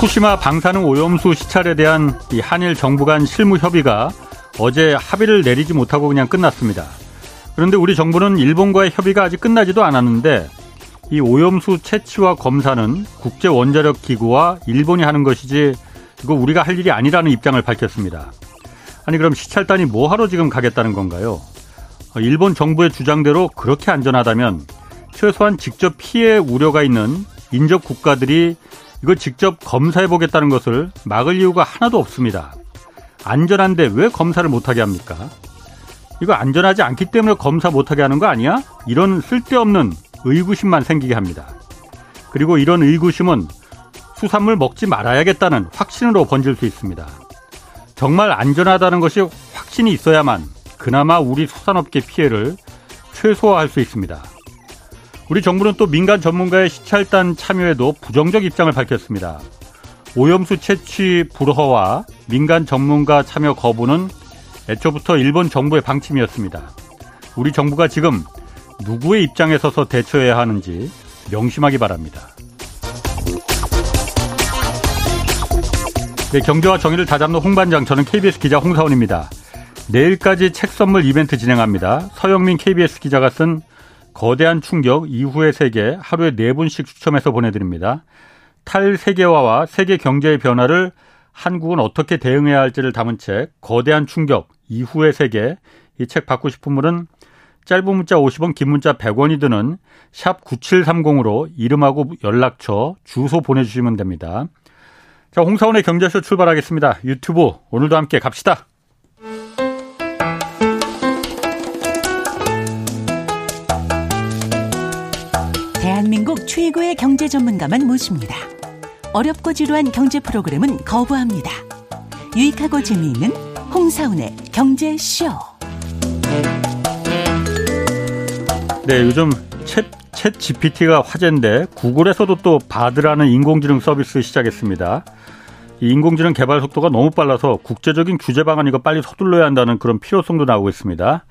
후쿠시마 방사능 오염수 시찰에 대한 이 한일 정부 간 실무 협의가 어제 합의를 내리지 못하고 그냥 끝났습니다. 그런데 우리 정부는 일본과의 협의가 아직 끝나지도 않았는데 이 오염수 채취와 검사는 국제 원자력 기구와 일본이 하는 것이지 이거 우리가 할 일이 아니라는 입장을 밝혔습니다. 아니 그럼 시찰단이 뭐 하러 지금 가겠다는 건가요? 일본 정부의 주장대로 그렇게 안전하다면 최소한 직접 피해 우려가 있는 인접 국가들이 이걸 직접 검사해 보겠다는 것을 막을 이유가 하나도 없습니다. 안전한데 왜 검사를 못하게 합니까? 이거 안전하지 않기 때문에 검사 못하게 하는 거 아니야? 이런 쓸데없는 의구심만 생기게 합니다. 그리고 이런 의구심은 수산물 먹지 말아야겠다는 확신으로 번질 수 있습니다. 정말 안전하다는 것이 확신이 있어야만 그나마 우리 수산업계 피해를 최소화할 수 있습니다. 우리 정부는 또 민간 전문가의 시찰단 참여에도 부정적 입장을 밝혔습니다. 오염수 채취 불허와 민간 전문가 참여 거부는 애초부터 일본 정부의 방침이었습니다. 우리 정부가 지금 누구의 입장에 서서 대처해야 하는지 명심하기 바랍니다. 네, 경제와 정의를 다잡는 홍반장, 저는 KBS 기자 홍사원입니다. 내일까지 책 선물 이벤트 진행합니다. 서영민 KBS 기자가 쓴 거대한 충격 이후의 세계 하루에 네 분씩 추첨해서 보내드립니다. 탈세계화와 세계 경제의 변화를 한국은 어떻게 대응해야 할지를 담은 책 거대한 충격 이후의 세계 이 책 받고 싶은 분은 짧은 문자 50원 긴 문자 100원이 드는 샵 9730으로 이름하고 연락처 주소 보내주시면 됩니다. 자 홍사원의 경제쇼 출발하겠습니다. 유튜브 오늘도 함께 갑시다. 대한민국 최고의 경제 전문가만 모십니다. 어렵고 지루한 경제 프로그램은 거부합니다. 유익하고 재미있는 홍사운의 경제쇼. 네, 요즘 챗, 챗 GPT가 화제인데 구글에서도 또 바드라는 인공지능 서비스 시작했습니다. 이 인공지능 개발 속도가 너무 빨라서 국제적인 규제 방안 이거 빨리 서둘러야 한다는 그런 필요성도 나오고 있습니다.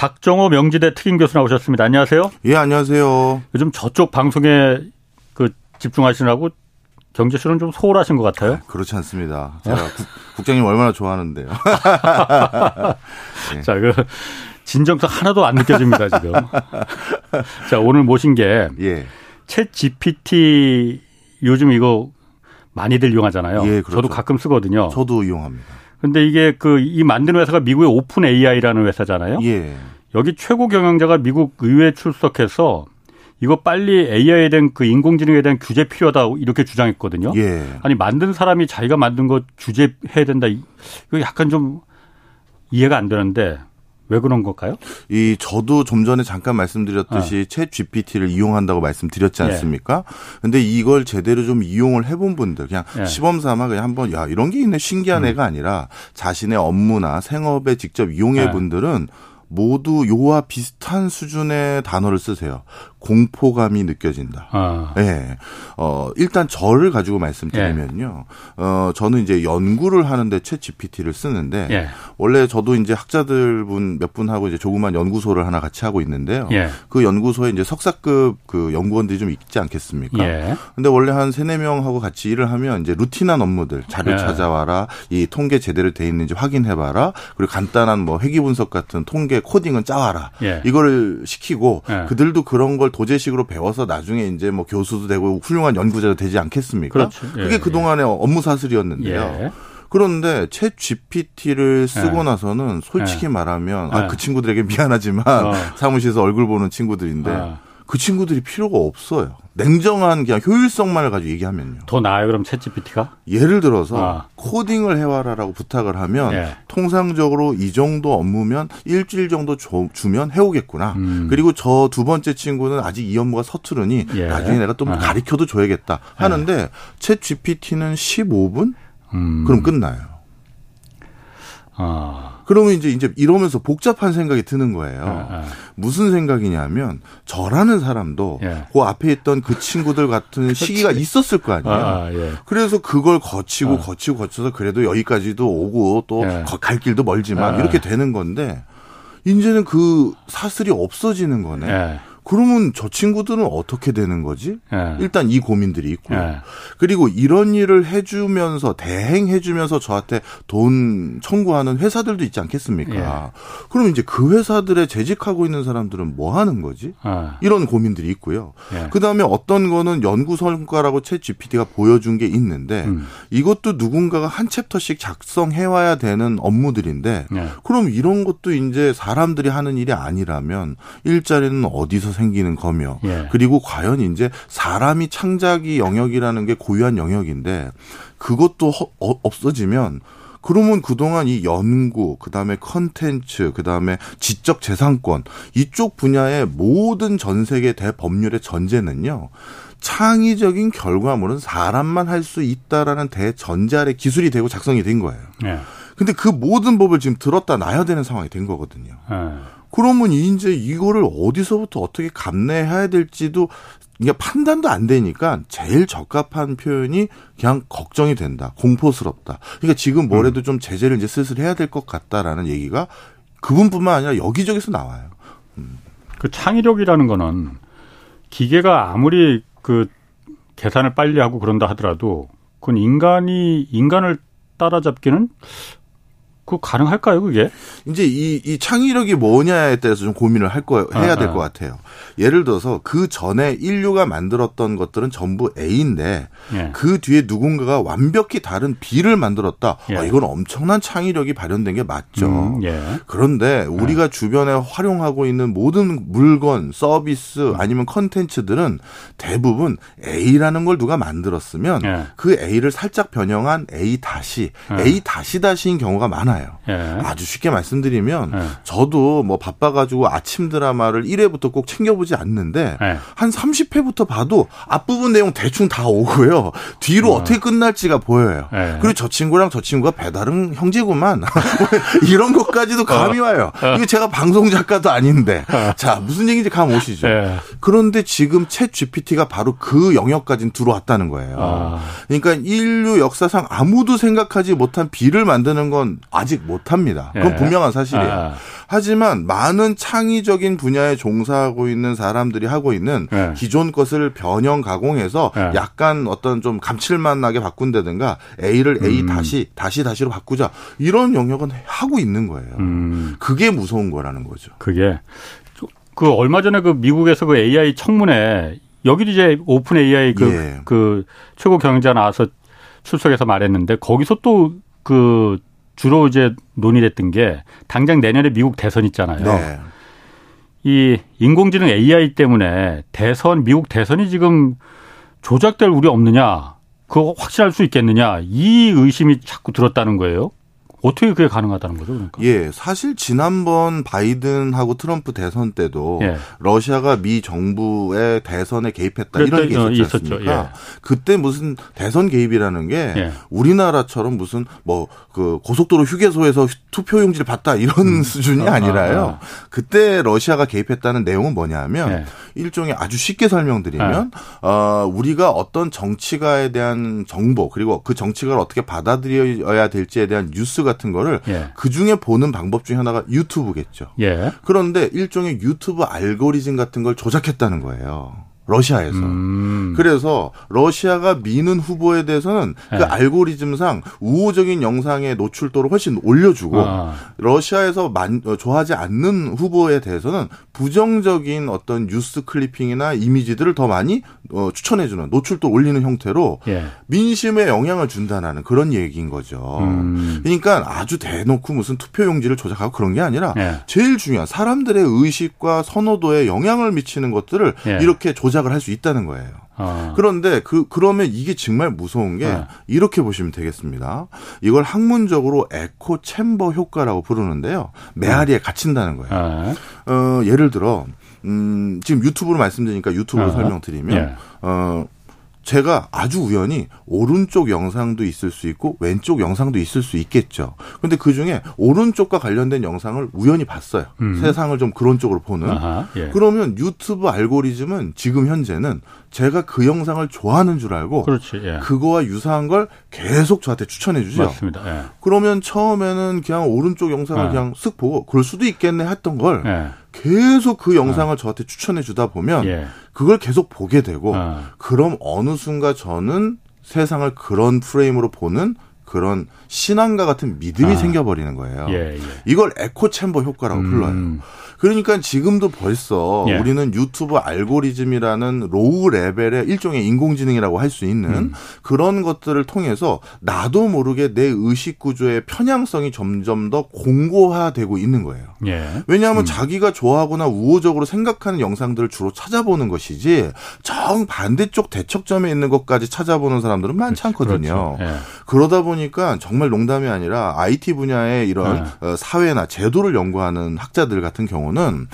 박정호 명지대 특임 교수 나오셨습니다. 안녕하세요. 예, 안녕하세요. 요즘 저쪽 방송에 그 집중하시느라고 경제쇼는 좀 소홀하신 것 같아요. 아, 그렇지 않습니다. 제가 국, 장님 얼마나 좋아하는데요. 네. 자, 그 진정성 하나도 안 느껴집니다 지금. 자, 오늘 모신 게 예. 챗 GPT 요즘 이거 많이들 이용하잖아요. 예, 그렇죠. 저도 가끔 쓰거든요. 저도 이용합니다. 근데 이게 그 이 만드는 회사가 미국의 오픈 AI라는 회사잖아요. 예. 여기 최고 경영자가 미국 의회에 출석해서 이거 빨리 AI에 대한 그 인공지능에 대한 규제 필요하다 이렇게 주장했거든요. 예. 아니 만든 사람이 자기가 만든 거 규제해야 된다. 이거 약간 좀 이해가 안 되는데 왜 그런 걸까요? 이 저도 좀 전에 잠깐 말씀드렸듯이 어. 챗 GPT를 이용한다고 말씀드렸지 예. 않습니까? 예. 근데 이걸 제대로 좀 이용을 해본 분들 그냥 예. 시범 삼아 그냥 한번 야 이런 게 있네 신기한 음. 애가 아니라 자신의 업무나 생업에 직접 이용해 예. 분들은 모두 요와 비슷한 수준의 단어를 쓰세요. 공포감이 느껴진다. 아. 네. 어, 일단 저를 가지고 말씀드리면요. 예. 어, 저는 이제 연구를 하는데 챗 GPT를 쓰는데 예. 원래 저도 이제 학자들 분 몇 분하고 이제 조그만 연구소를 하나 같이 하고 있는데요. 예. 그 연구소에 이제 석사급 그 연구원들이 좀 있지 않겠습니까? 예. 근데 원래 한 세네 명하고 같이 일을 하면 이제 루틴한 업무들 자료 예. 찾아와라. 이 통계 제대로 돼 있는지 확인해 봐라. 그리고 간단한 뭐 회계 분석 같은 통계 코딩은 짜와라. 예. 이거를 시키고 그들도 그런 걸 도제식으로 배워서 나중에 이제 뭐 교수도 되고 훌륭한 연구자도 되지 않겠습니까? 그렇죠. 예, 그게 그동안의 업무 사슬이었는데요. 예. 그런데 챗 GPT를 쓰고 예. 나서는 솔직히 예. 말하면 아, 그 친구들에게 미안하지만 어. 사무실에서 얼굴 보는 친구들인데 어. 그 친구들이 필요가 없어요. 냉정한 그냥 효율성만을 가지고 얘기하면요. 더 나아요, 그럼 챗GPT가? 예를 들어서 아. 코딩을 해와라라고 부탁을 하면 예. 통상적으로 이 정도 업무면 일주일 정도 줘, 주면 해오겠구나. 음. 그리고 저 두 번째 친구는 아직 이 업무가 서투르니 예. 나중에 내가 또뭐 아. 가르쳐도 줘야겠다 하는데 예. 챗GPT는 15분? 음. 그럼 끝나요. 아. 그러면 이제 이제 이러면서 복잡한 생각이 드는 거예요. 아, 아. 무슨 생각이냐면 저라는 사람도 예. 그 앞에 있던 그 친구들 같은 시기가 있었을 거 아니에요. 아, 아, 예. 그래서 그걸 거치고 아. 거치고 거쳐서 그래도 여기까지도 오고 또갈 예. 길도 멀지만 아, 이렇게 되는 건데 이제는 그 사슬이 없어지는 거네. 예. 그러면 저 친구들은 어떻게 되는 거지? 예. 일단 이 고민들이 있고요. 예. 그리고 이런 일을 해주면서 대행해주면서 저한테 돈 청구하는 회사들도 있지 않겠습니까? 예. 그럼 이제 그 회사들에 재직하고 있는 사람들은 뭐 하는 거지? 아. 이런 고민들이 있고요. 예. 그 다음에 어떤 거는 연구 성과라고 채 GPT가 보여준 게 있는데 음. 이것도 누군가가 한 챕터씩 작성해와야 되는 업무들인데 예. 그럼 이런 것도 이제 사람들이 하는 일이 아니라면 일자리는 어디서 생기는 거며 예. 그리고 과연 이제 사람이 창작이 영역이라는 게 고유한 영역인데 그것도 허- 어- 없어지면 그러면 그동안 이 연구, 그 다음에 컨텐츠, 그 다음에 지적 재산권, 이쪽 분야의 모든 전 세계 대법률의 전제는요, 창의적인 결과물은 사람만 할 수 있다라는 대전제 아래 기술이 되고 작성이 된 거예요. 예. 근데 그 모든 법을 지금 들었다 놔야 되는 상황이 된 거거든요. 예. 그러면 이제 이거를 어디서부터 어떻게 감내해야 될지도 이게 판단도 안 되니까 제일 적합한 표현이 그냥 걱정이 된다, 공포스럽다. 그러니까 지금 뭐래도 좀 제재를 이제 슬슬 해야 될 것 같다라는 얘기가 그분뿐만 아니라 여기저기서 나와요. 그 창의력이라는 거는 기계가 아무리 그 계산을 빨리 하고 그런다 하더라도 그건 인간이 인간을 따라잡기는 그 가능할까요, 그게? 이제 이, 이 창의력이 뭐냐에 대해서 좀 고민을 할 거, 해야 아, 될 아. 것 같아요. 예를 들어서 그 전에 인류가 만들었던 것들은 전부 A인데 예. 그 뒤에 누군가가 완벽히 다른 B를 만들었다. 예. 어, 이건 엄청난 창의력이 발현된 게 맞죠. 음, 예. 그런데 우리가 주변에 활용하고 있는 모든 물건, 서비스 아니면 컨텐츠들은 대부분 A라는 걸 누가 만들었으면 예. 그 A를 살짝 변형한 A 다시, 예. A 다시 다시인 경우가 많아요. 예. 아주 쉽게 말씀드리면 예. 저도 뭐 바빠가지고 아침 드라마를 1회부터 꼭 챙겨보지 않는데 예. 한 30회부터 봐도 앞부분 내용 대충 다 오고요. 뒤로 어. 떻게 끝날지가 보여요. 예. 그리고 저 친구랑 저 친구가 배다른 형제구만. 이런 것까지도 감이 와요. 이거 제가 방송 작가도 아닌데. 자, 무슨 얘기인지 감 오시죠? 예. 그런데 지금 챗 GPT가 바로 그 영역까지 들어왔다는 거예요. 아. 그러니까 인류 역사상 아무도 생각하지 못한 비를 만드는 건 아직 못합니다. 그건 예. 분명한 사실이에요. 아. 하지만 많은 창의적인 분야에 종사하고 있는 사람들이 하고 있는 예. 기존 것을 변형 가공해서 예. 약간 어떤 좀 감칠맛 나게 바꾼다든가 A를 A 음. 다시 다시 다시로 바꾸자 이런 영역은 하고 있는 거예요. 음. 그게 무서운 거라는 거죠. 그게 그 얼마 전에 그 미국에서 그 AI 청문회 여기 이제 오픈 AI 그, 예. 그 최고 경영자 나와서 출석해서 말했는데 거기서 또그 주로 이제 논의됐던 게 당장 내년에 미국 대선 있잖아요. 네. 이 인공지능 AI 때문에 대선 미국 대선이 지금 조작될 우려 없느냐? 그거 확실할 수 있겠느냐? 이 의심이 자꾸 들었다는 거예요. 어떻게 그게 가능하다는 거죠, 그러니까? 예, 사실 지난번 바이든하고 트럼프 대선 때도 예. 러시아가 미 정부의 대선에 개입했다 이런 게 있었지 어, 있었죠. 않습니까? 예. 그때 무슨 대선 개입이라는 게 예. 우리나라처럼 무슨 뭐 그 고속도로 휴게소에서 투표 용지를 받다 이런 수준이 아, 아니라요. 아, 아. 그때 러시아가 개입했다는 내용은 뭐냐면 예. 일종의 아주 쉽게 설명드리면 어 우리가 어떤 정치가에 대한 정보 그리고 그 정치가를 어떻게 받아들여야 될지에 대한 뉴스 같은 거를 예. 그 중에 보는 방법 중에 하나가 유튜브겠죠. 예. 그런데 일종의 유튜브 알고리즘 같은 걸 조작했다는 거예요. 러시아에서. 음. 그래서 러시아가 미는 후보에 대해서는 그 네. 알고리즘상 우호적인 영상의 노출도를 훨씬 올려주고 아. 러시아에서 만, 어, 좋아하지 않는 후보에 대해서는 부정적인 어떤 뉴스 클리핑이나 이미지들을 더 많이 어, 추천해주는 노출도 올리는 형태로 예. 민심에 영향을 준다는 그런 얘기인 거죠. 음. 그러니까 아주 대놓고 무슨 투표용지를 조작하고 그런 게 아니라 예. 제일 중요한 사람들의 의식과 선호도에 영향을 미치는 것들을 예. 이렇게 조작 을 할 수 있다는 거예요. 아. 그런데 그 그러면 이게 정말 무서운 게 네. 이렇게 보시면 되겠습니다. 이걸 학문적으로 에코 챔버 효과라고 부르는데요. 메아리에 갇힌다는 거예요. 아. 어, 예를 들어 음, 지금 유튜브로 말씀드리니까 유튜브로 아. 설명드리면 예. 어, 제가 아주 우연히 오른쪽 영상도 있을 수 있고 왼쪽 영상도 있을 수 있겠죠. 근데 그 중에 오른쪽과 관련된 영상을 우연히 봤어요. 음. 세상을 좀 그런 쪽으로 보는. 아하, 예. 그러면 유튜브 알고리즘은 지금 현재는 제가 그 영상을 좋아하는 줄 알고 그렇지, 예. 그거와 유사한 걸 계속 저한테 추천해 주죠. 맞습니다. 예. 그러면 처음에는 그냥 오른쪽 영상을 예. 그냥 쓱 보고 그럴 수도 있겠네 했던 걸 예. 계속 그 영상을 예. 저한테 추천해 주다 보면 그걸 계속 보게 되고 그럼 어느 순간 저는 세상을 그런 프레임으로 보는 그런 신앙과 같은 믿음이 아. 생겨버리는 거예요. 예, 예. 이걸 에코 챔버 효과라고 음. 불러요. 그러니까 지금도 벌써 예. 우리는 유튜브 알고리즘이라는 로우 레벨의 일종의 인공지능이라고 할 수 있는 음. 그런 것들을 통해서 나도 모르게 내 의식 구조의 편향성이 점점 더 공고화되고 있는 거예요. 예. 왜냐하면 음. 자기가 좋아하거나 우호적으로 생각하는 영상들을 주로 찾아보는 것이지 정 반대쪽 대척점에 있는 것까지 찾아보는 사람들은 많지 않거든요. 그렇죠. 예. 그러다 보니까 정말 농담이 아니라 IT 분야의 이런 예. 사회나 제도를 연구하는 학자들 같은 경우 경우는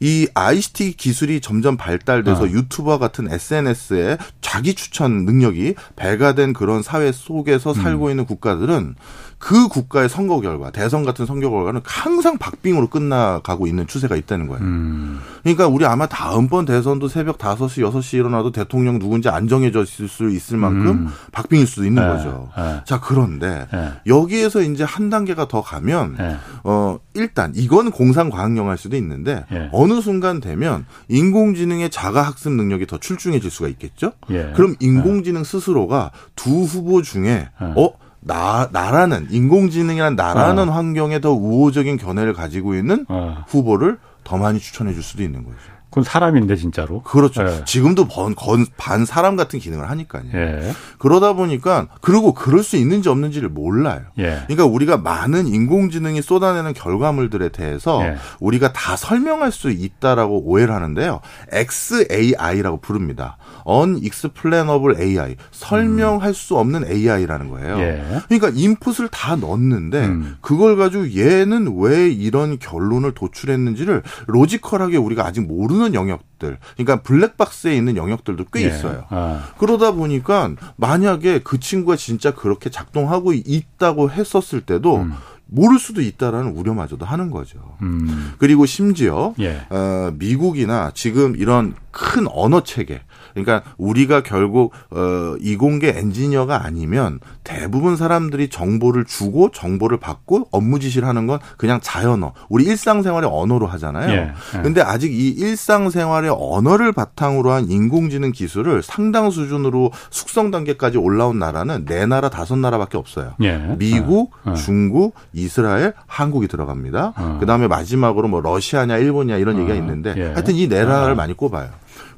이 ICT 기술이 점점 발달돼서 어. 유튜버 같은 SNS에 자기 추천 능력이 배가 된 그런 사회 속에서 살고 음. 있는 국가들은 그 국가의 선거 결과, 대선 같은 선거 결과는 항상 박빙으로 끝나가고 있는 추세가 있다는 거예요. 음. 그러니까 우리 아마 다음번 대선도 새벽 5시, 6시 일어나도 대통령 누군지 안 정해졌을 수 있을 만큼 음. 박빙일 수도 있는 네. 거죠. 네. 자, 그런데 네. 여기에서 이제 한 단계가 더 가면 네. 어, 일단 이건 공상 과학 영화일 수도 있는데 예. 어느 순간 되면 인공지능의 자가 학습 능력이 더 출중해질 수가 있겠죠? 예. 그럼 인공지능 스스로가 두 후보 중에 예. 어 나, 나라는, 인공지능이란 나라는 어. 환경에 더 우호적인 견해를 가지고 있는 어. 후보를 더 많이 추천해 줄 수도 있는 거죠. 그건 사람인데 진짜로. 그렇죠. 예. 지금도 번, 건, 반 사람 같은 기능을 하니까요. 예. 그러다 보니까 그리고 그럴 수 있는지 없는지를 몰라요. 예. 그러니까 우리가 많은 인공지능이 쏟아내는 결과물들에 대해서 예. 우리가 다 설명할 수 있다라고 오해를 하는데요. XAI라고 부릅니다. Unexplainable AI. 설명할 음. 수 없는 AI라는 거예요. 예. 그러니까 인풋을 다 넣었는데 음. 그걸 가지고 얘는 왜 이런 결론을 도출했는지를 로지컬하게 우리가 아직 모르는 모르는 영역들, 그러니까 블랙박스에 있는 영역들도 꽤 예. 있어요. 아. 그러다 보니까 만약에 그 친구가 진짜 그렇게 작동하고 있다고 했었을 때도 음. 모를 수도 있다라는 우려마저도 하는 거죠. 음. 그리고 심지어 예. 어, 미국이나 지금 이런 큰 언어 체계 그러니까 우리가 결국 어 이공계 엔지니어가 아니면 대부분 사람들이 정보를 주고 정보를 받고 업무 지시를 하는 건 그냥 자연어. 우리 일상생활의 언어로 하잖아요. 예, 예. 근데 아직 이 일상생활의 언어를 바탕으로 한 인공지능 기술을 상당 수준으로 숙성 단계까지 올라온 나라는 네 나라 다섯 나라밖에 없어요. 예, 미국, 어, 어. 중국, 이스라엘, 한국이 들어갑니다. 어. 그다음에 마지막으로 뭐 러시아냐 일본이냐 이런 얘기가 어, 있는데 예. 하여튼 이 네 나라를 어. 많이 꼽아요.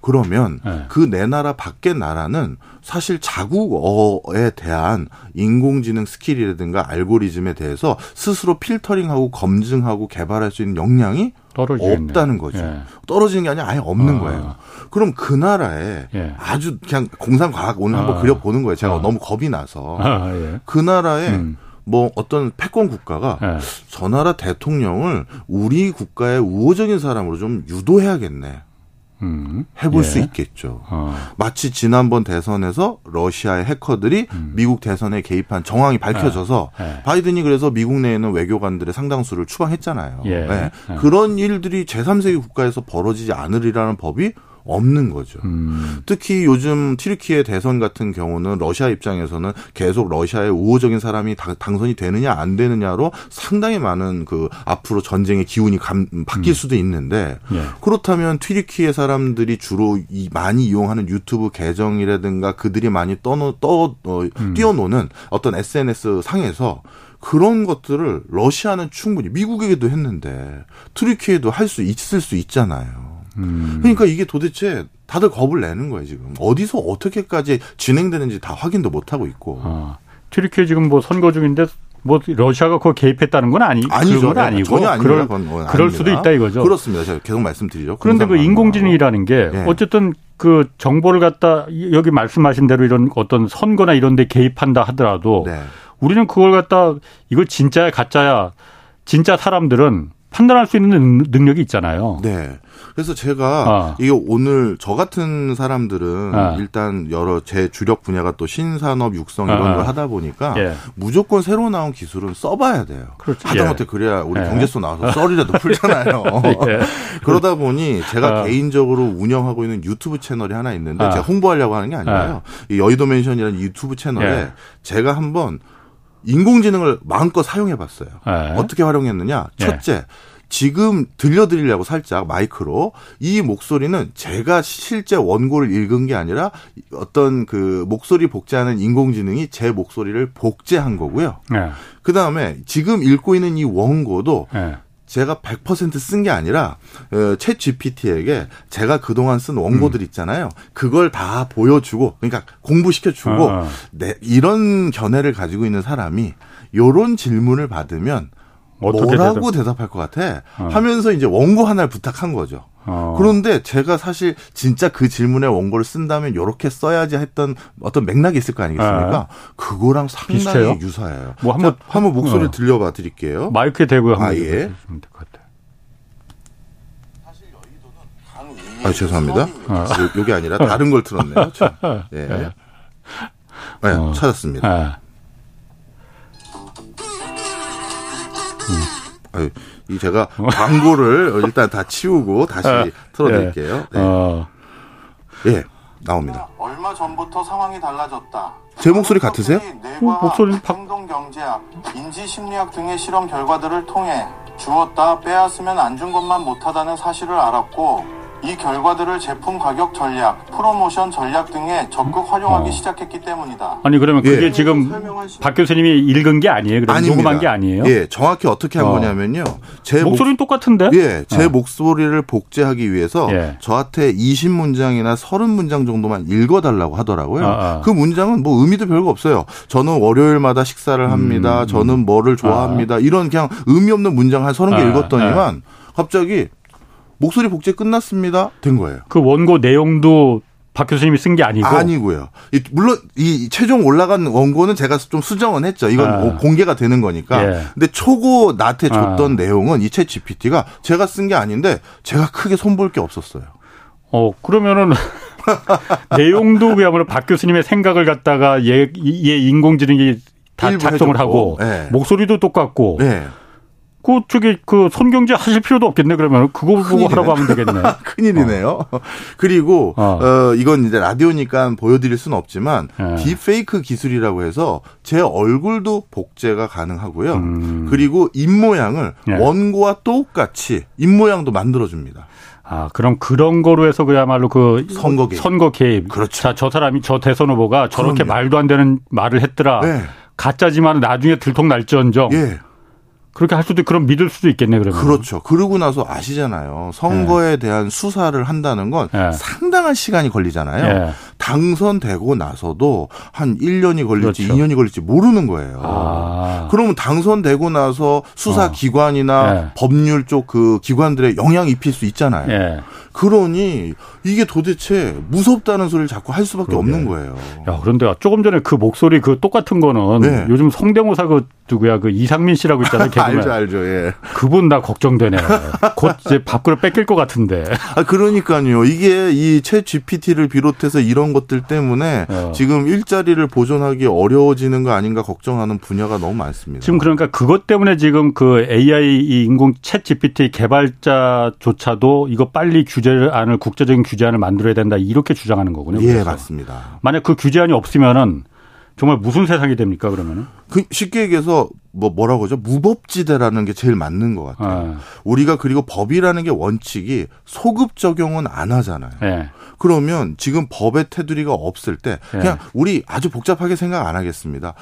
그러면 네. 그네 나라 밖의 나라는 사실 자국어에 대한 인공지능 스킬이라든가 알고리즘에 대해서 스스로 필터링하고 검증하고 개발할 수 있는 역량이. 없다는 거죠. 예. 떨어지는 게 아니라 아예 없는 아. 거예요. 그럼 그 나라에 예. 아주 그냥 공상과학 오늘 아. 한번 그려보는 거예요. 제가 아. 너무 겁이 나서. 아, 예. 그 나라에 음. 뭐 어떤 패권 국가가 네. 저 나라 대통령을 우리 국가의 우호적인 사람으로 좀 유도해야겠네. 음. 해볼 예. 수 있겠죠. 어. 마치 지난번 대선에서 러시아의 해커들이 음. 미국 대선에 개입한 정황이 밝혀져서 예. 예. 바이든이 그래서 미국 내에 있는 외교관들의 상당수를 추방했잖아요. 예. 네. 그런 일들이 제3세계 국가에서 벌어지지 않으리라는 법이 없는 거죠. 음. 특히 요즘 티르키의 대선 같은 경우는 러시아 입장에서는 계속 러시아의 우호적인 사람이 당선이 되느냐 안 되느냐로 상당히 많은 그 앞으로 전쟁의 기운이 감, 바뀔 음. 수도 있는데 예. 그렇다면 티르키의 사람들이 주로 이, 많이 이용하는 유튜브 계정이라든가 그들이 많이 떠노 떠 어, 음. 뛰어노는 어떤 SNS 상에서 그런 것들을 러시아는 충분히 미국에게도 했는데 트리키에도 할 수 있을 수 있잖아요. 음. 그러니까 이게 도대체 다들 겁을 내는 거예요 지금 어디서 어떻게까지 진행되는지 다 확인도 못 하고 있고. 아, 튀르키예 지금 뭐 선거 중인데 뭐 러시아가 그 개입했다는 건 아니 아니죠. 건 아니고 전혀 아니고 그럴, 그럴 수도 있다 이거죠. 그렇습니다. 제가 계속 말씀드리죠. 그런데 그 인공지능이라는 게 네. 어쨌든 그 정보를 갖다 여기 말씀하신 대로 이런 어떤 선거나 이런 데 개입한다 하더라도 네. 우리는 그걸 갖다 이거 진짜야 가짜야 진짜 사람들은 판단할 수 있는 능력이 있잖아요. 네. 그래서 제가 어. 이게 오늘 저 같은 사람들은 어. 일단 여러 제 주력 분야가 또 신산업 육성 이런 어. 걸 하다 보니까 예. 무조건 새로 나온 기술은 써봐야 돼요. 그렇죠. 하다못해 예. 그래야 우리 예. 경제소 나와서 썰이라도 풀잖아요. 예. 그러다 보니 제가 어. 개인적으로 운영하고 있는 유튜브 채널이 하나 있는데 어. 제가 홍보하려고 하는 게 아니라요. 이 여의도 멘션이라는 유튜브 채널에 예. 제가 한번 인공지능을 마음껏 사용해 봤어요. 어떻게 활용했느냐? 첫째, 지금 들려드리려고 살짝 마이크로 이 목소리는 제가 실제 원고를 읽은 게 아니라 어떤 그 목소리 복제하는 인공지능이 제 목소리를 복제한 거고요. 네. 그 다음에 지금 읽고 있는 이 원고도 네. 제가 100%쓴 게 아니라 어, 챗 GPT에게 제가 그동안 쓴 원고들 음. 있잖아요. 그걸 다 보여주고 그러니까 공부시켜 주고 어. 네, 이런 견해를 가지고 있는 사람이 요런 질문을 받으면 뭐라고 대답? 할것 같아? 어. 하면서 이제 원고 하나를 부탁한 거죠. 어. 그런데 제가 사실 진짜 그 질문에 원고를 쓴다면 이렇게 써야지 했던 어떤 맥락이 있을 거 아니겠습니까? 어. 그거랑 상당히 비슷해요? 유사해요. 뭐 한번 자, 한번 목소리 어. 들려봐 드릴게요. 마이크에 대고 한번 아, 예. 아, 죄송합니다. 어. 요게 아니라 다른 걸 틀었네요. 예. 네. 네, 찾았습니다. 아. 아유, 이 제가 광고를 일단 다 치우고 다시 아, 틀어드릴게요. 예. 네. 어. 예, 나옵니다. 얼마 전부터 상황이 달라졌다. 제 목소리 같으세요? 어, 목소리 행동 경제학, 인지 심리학 등의 실험 결과들을 통해 주었다 빼앗으면 안 준 것만 못하다는 사실을 알았고 이 결과들을 제품 가격 전략, 프로모션 전략 등에 적극 활용하기 어. 시작했기 때문이다. 아니 그러면 그게 예. 지금 박 교수님이 읽은 게 아니에요? 그럼 녹음한 게 아니에요? 예, 정확히 어떻게 한 어. 거냐면요. 제 목소리는 목, 똑같은데? 예, 제 어. 목소리를 복제하기 위해서 예. 저한테 20문장이나 30문장 정도만 읽어달라고 하더라고요. 아, 아. 그 문장은 뭐 의미도 별거 없어요. 저는 월요일마다 식사를 합니다. 음, 저는 뭐를 좋아합니다. 아. 이런 그냥 의미 없는 문장 한 30개 아, 읽었더니만 아. 갑자기 목소리 복제 끝났습니다. 된 거예요. 그 원고 내용도 박 교수님이 쓴 게 아니고 아니고요. 물론 이 최종 올라간 원고는 제가 좀 수정은 했죠. 이건 아. 공개가 되는 거니까. 예. 근데 초고 나한테 줬던 아. 내용은 이챗 GPT가 제가 쓴 게 아닌데 제가 크게 손볼 게 없었어요. 어 그러면은 내용도 그야말로 박 교수님의 생각을 갖다가 얘, 얘 인공지능이 다 작성을 해줬고. 하고 네. 목소리도 똑같고. 네. 그 저기 그 손경제 하실 필요도 없겠네 그러면 그거 보고 하라고 하면 되겠네. 큰일이네요. 어. 그리고 어. 어. 이건 이제 라디오니까 보여드릴 수는 없지만 네. 딥페이크 기술이라고 해서 제 얼굴도 복제가 가능하고요. 음. 그리고 입 모양을 네. 원고와 똑같이 입 모양도 만들어줍니다. 아, 그럼 그런 거로 해서 그야말로 그 선거 개입. 선거 개입. 그렇죠. 자, 저 사람이 저 대선 후보가 저렇게 그럼요. 말도 안 되는 말을 했더라. 네. 가짜지만 나중에 들통날지언정. 예. 그렇게 할 수도 그럼 믿을 수도 있겠네 그러면. 그렇죠. 그러고 나서 아시잖아요. 선거에 네. 대한 수사를 한다는 건 네. 상당한 시간이 걸리잖아요. 네. 당선되고 나서도 한 1년이 걸릴지 그렇죠. 2년이 걸릴지 모르는 거예요. 아. 그러면 당선되고 나서 수사 어. 기관이나 네. 법률 쪽 그 기관들의 영향 입힐 수 있잖아요. 네. 그러니 이게 도대체 무섭다는 소리를 자꾸 할 수밖에 그러게. 없는 거예요. 야, 그런데 조금 전에 그 목소리 그 똑같은 거는 네. 요즘 성대모사 그 누구야 그 이상민 씨라고 있잖아요. 알죠, 알죠. 예. 그분 나 걱정되네. 곧 이제 밥그릇 뺏길 것 같은데. 아 그러니까요. 이게 이채 GPT를 비롯해서 이런 것들 때문에 어. 지금 일자리를 보존하기 어려워지는 거 아닌가 걱정하는 분야가 너무 많습니다. 지금 그러니까 그것 때문에 지금 그 AI 이 인공 채 GPT 개발자조차도 이거 빨리 규제안을 국제적인 규제안을 만들어야 된다 이렇게 주장하는 거군요. 예, 그래서. 맞습니다. 만약 그 규제안이 없으면은 정말 무슨 세상이 됩니까 그러면은? 그 쉽게 얘기해서 뭐 뭐라고 하죠? 무법지대라는 게 제일 맞는 것 같아요. 아. 우리가 그리고 법이라는 게 원칙이 소급 적용은 안 하잖아요. 네. 그러면 지금 법의 테두리가 없을 때 그냥 네. 우리 아주 복잡하게 생각 안 하겠습니다.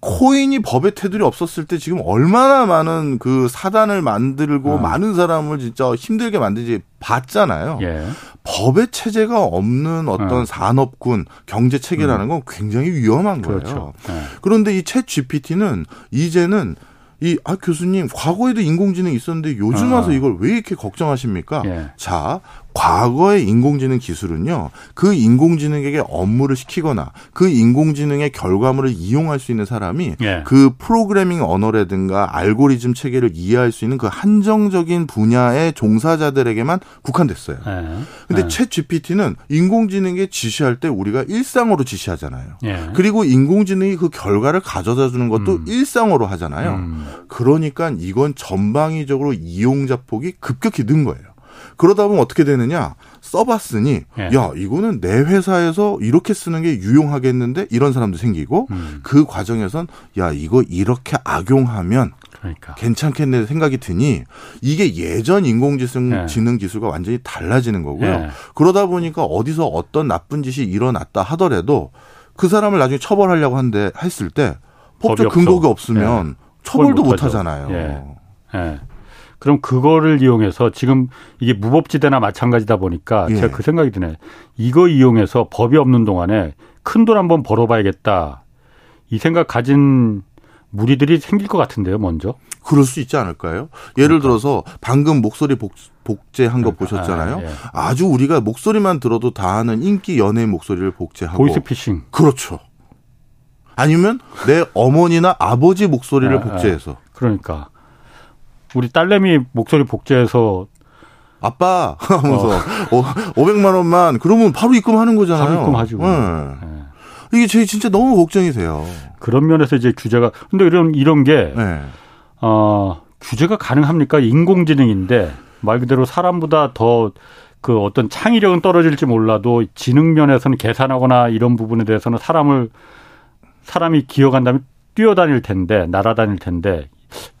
코인이 법의 테두리 없었을 때 지금 얼마나 많은 그 사단을 만들고 어. 많은 사람을 진짜 힘들게 만들지 봤잖아요. 예. 법의 체제가 없는 어떤 어. 산업군 경제 체계라는 음. 건 굉장히 위험한 거예요. 그렇죠. 예. 그런데 이 챗 GPT는 이제는 이, 아, 교수님, 과거에도 인공지능이 있었는데 요즘 어. 와서 이걸 왜 이렇게 걱정하십니까? 예. 자, 과거의 인공지능 기술은요, 그 인공지능에게 업무를 시키거나 그 인공지능의 결과물을 이용할 수 있는 사람이 예. 그 프로그래밍 언어라든가 알고리즘 체계를 이해할 수 있는 그 한정적인 분야의 종사자들에게만 국한됐어요. 예. 근데 예. 챗 GPT는 인공지능에 지시할 때 우리가 일상으로 지시하잖아요. 예. 그리고 인공지능이 그 결과를 가져다 주는 것도 음. 일상으로 하잖아요. 음. 그러니까 이건 전방위적으로 이용자 폭이 급격히 는 거예요. 그러다 보면 어떻게 되느냐? 써봤으니 예. 야 이거는 내 회사에서 이렇게 쓰는 게 유용하겠는데 이런 사람도 생기고 음. 그 과정에선 야 이거 이렇게 악용하면 그러니까. 괜찮겠네 생각이 드니 이게 예전 인공지능 예. 지능 기술과 완전히 달라지는 거고요. 예. 그러다 보니까 어디서 어떤 나쁜 짓이 일어났다 하더라도 그 사람을 나중에 처벌하려고 한데 했을 때 법적 근거가 없으면 예. 처벌도 못 하잖아요. 예. 예. 그럼 그거를 이용해서 지금 이게 무법지대나 마찬가지다 보니까 예. 제가 그 생각이 드네. 이거 이용해서 법이 없는 동안에 큰 돈 한번 벌어봐야겠다. 이 생각 가진 무리들이 생길 것 같은데요, 먼저. 그럴 수 있지 않을까요? 예를 그러니까. 들어서 방금 목소리 복, 복제한 거 그러니까. 보셨잖아요. 아, 예. 아주 우리가 목소리만 들어도 다 아는 인기 연예인 목소리를 복제하고 보이스피싱. 그렇죠. 아니면 내 어머니나 아버지 목소리를 아, 아. 복제해서. 그러니까 우리 딸내미 목소리 복제해서 아빠 하면서 어. 500만 원만 그러면 바로 입금하는 거잖아요. 바로 입금하죠. 네. 네. 이게 제 진짜 너무 걱정이 돼요. 그런 면에서 이제 규제가 근데 이런 이런 게 네. 어, 규제가 가능합니까? 인공지능인데 말 그대로 사람보다 더 그 어떤 창의력은 떨어질지 몰라도 지능 면에서는 계산하거나 이런 부분에 대해서는 사람을 사람이 기어간다면 뛰어다닐 텐데 날아다닐 텐데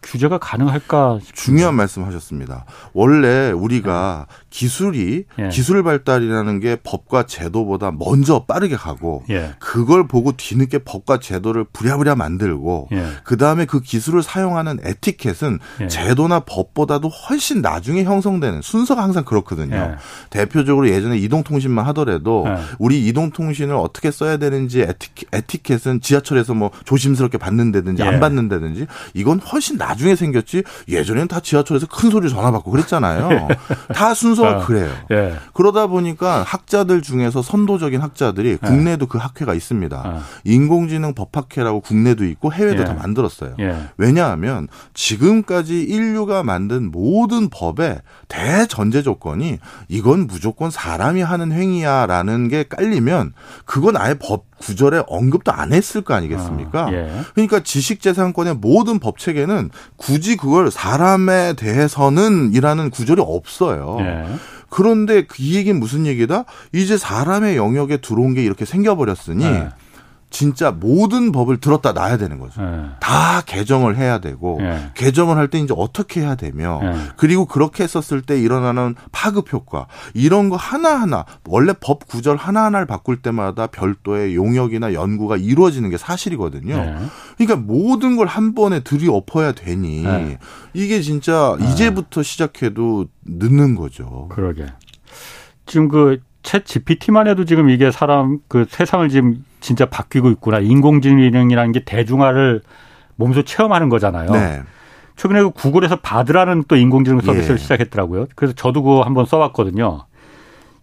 규제가 가능할까? 싶습니다. 중요한 말씀하셨습니다. 원래 우리가 네. 기술이 예. 기술 발달이라는 게 법과 제도보다 먼저 빠르게 가고 예. 그걸 보고 뒤늦게 법과 제도를 부랴부랴 만들고 예. 그 다음에 그 기술을 사용하는 에티켓은 예. 제도나 법보다도 훨씬 나중에 형성되는 순서가 항상 그렇거든요. 예. 대표적으로 예전에 이동통신만 하더라도 예. 우리 이동통신을 어떻게 써야 되는지 에티켓, 에티켓은 지하철에서 뭐 조심스럽게 받는다든지 안 받는다든지 이건 훨씬 나중 에 생겼지 예전에는 다 지하철에서 큰 소리 전화 받고 그랬잖아요. 다 순서가 아, 그래요. 예. 그러다 보니까 학자들 중에서 선도적인 학자들이 예. 국내에도 그 학회가 있습니다. 아. 인공지능 법학회라고 국내도 있고 해외도 예. 다 만들었어요. 예. 왜냐하면 지금까지 인류가 만든 모든 법의 대전제 조건이 이건 무조건 사람이 하는 행위야라는 게 깔리면 그건 아예 법 구절에 언급도 안 했을 거 아니겠습니까? 아, 예. 그러니까 지식재산권의 모든 법 체계는 굳이 그걸 사람에 대해서는이라는 구절이 없어요. 예. 그런데 이 얘기는 무슨 얘기다? 이제 사람의 영역에 들어온 게 이렇게 생겨버렸으니 예. 진짜 모든 법을 들었다 놔야 되는 거죠. 네. 다 개정을 해야 되고 네. 개정을 할 때 이제 어떻게 해야 되며 네. 그리고 그렇게 했었을 때 일어나는 파급 효과 이런 거 하나하나 원래 법 구절 하나하나를 바꿀 때마다 별도의 용역이나 연구가 이루어지는 게 사실이거든요. 네. 그러니까 모든 걸 한 번에 들이엎어야 되니 네. 이게 진짜 네. 이제부터 시작해도 늦는 거죠. 그러게. 지금 그챗 GPT만 해도 지금 이게 사람 그 세상을 지금 진짜 바뀌고 있구나. 인공지능이라는 게 대중화를 몸소 체험하는 거잖아요. 네. 최근에 그 구글에서 바드라는 또 인공지능 서비스를 예. 시작했더라고요. 그래서 저도 그거 한번 써봤거든요.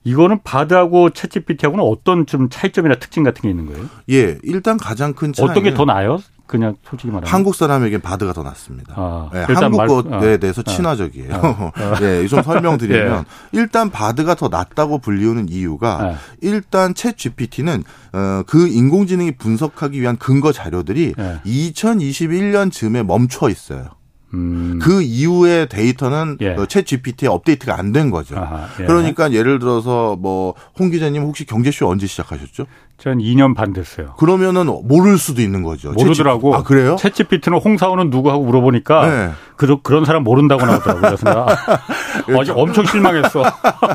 이거는 바드하고 챗GPT하고는 어떤 좀 차이점이나 특징 같은 게 있는 거예요? 예, 일단 가장 큰 차이는 어떤 게 더 나아요? 그냥 솔직히 말하면 한국 사람에겐 바드가 더 낫습니다. 아, 네, 한국어에 말, 대해서 아, 친화적이에요. 아, 네, 좀 설명드리면 예. 일단 바드가 더 낫다고 불리우는 이유가 예. 일단 챗 GPT는 어, 그 인공지능이 분석하기 위한 근거 자료들이 예. 2021년쯤에 멈춰 있어요. 음. 그 이후의 데이터는 예. 그챗 GPT에 업데이트가 안 된 거죠. 아하, 예. 그러니까 예를 들어서 뭐 홍 기자님 혹시 경제쇼 언제 시작하셨죠? 전 2년 반 됐어요. 그러면은 모를 수도 있는 거죠. 모르더라고. 아, 그래요? 챗GPT는 홍사훈은 누구 하고 물어보니까 네. 그, 그런 사람 모른다고 나오더라고요. 그래서 나 어제 엄청 실망했어.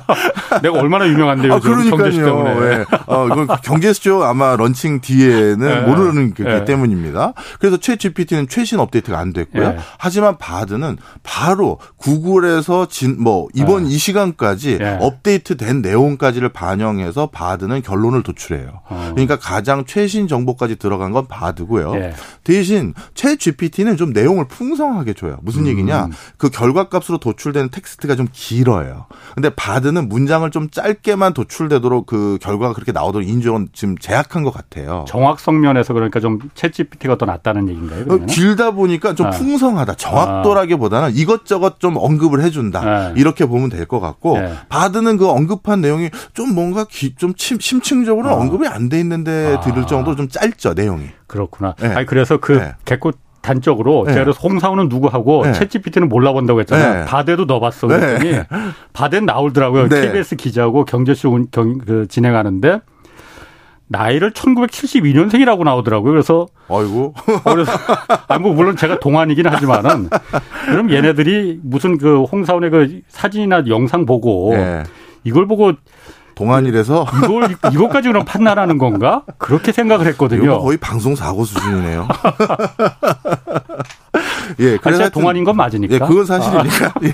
내가 얼마나 유명한데요. 아, 경제쇼 때문에. 네. 어, 이건 경제쇼 아마 런칭 뒤에는 네. 모르는 게 네. 때문입니다. 그래서 챗GPT는 최신 업데이트가 안 됐고요. 네. 하지만 바드는 바로 구글에서 진, 뭐 이번 네. 이 시간까지 업데이트 된 내용까지를 반영해서 바드는 결론을 도출해요. 어. 그러니까 가장 최신 정보까지 들어간 건 바드고요. 예. 대신 최 GPT는 좀 내용을 풍성하게 줘요. 무슨 음. 얘기냐? 그 결과값으로 도출되는 텍스트가 좀 길어요. 근데 바드는 문장을 좀 짧게만 도출되도록 그 결과가 그렇게 나오도록 인정은 지금 제약한 것 같아요. 정확성 면에서 그러니까 좀채 GPT가 더 낫다는 얘기인가요? 그러면? 길다 보니까 좀 아. 풍성하다. 정확도라기보다는 이것저것 좀 언급을 해준다. 아. 이렇게 보면 될 것 같고 네. 바드는 그 언급한 내용이 좀 뭔가 기, 좀 심, 심층적으로 아. 언급이 안돼 있는데 아. 들을 정도로 좀 짧죠 내용이. 그렇구나. 네. 아니 그래서 그 네. 개꽃 단적으로 네. 제가 그래서 홍사우는 누구하고 네. 챗GPT는 몰라본다고 했잖아요. 네. 바데도 넣어봤어. 그랬더니 네. 바데는 나오더라고요. 네. KBS 기자고 경제쇼 경, 그 진행하는데 나이를 1972년생이라고 나오더라고요. 그래서 아이고. 그래서 아니 뭐 물론 제가 동안이긴 하지만은 그럼 얘네들이 무슨 그 홍사원의 그 사진이나 영상 보고 네. 이걸 보고 동안이라서 이걸 이것까지 그럼 판단하는 건가? 그렇게 생각을 했거든요. 거의 방송 사고 수준이네요. 예, 그래서 동안인 건 맞으니까. 예, 그건 사실이니까. 아. 예.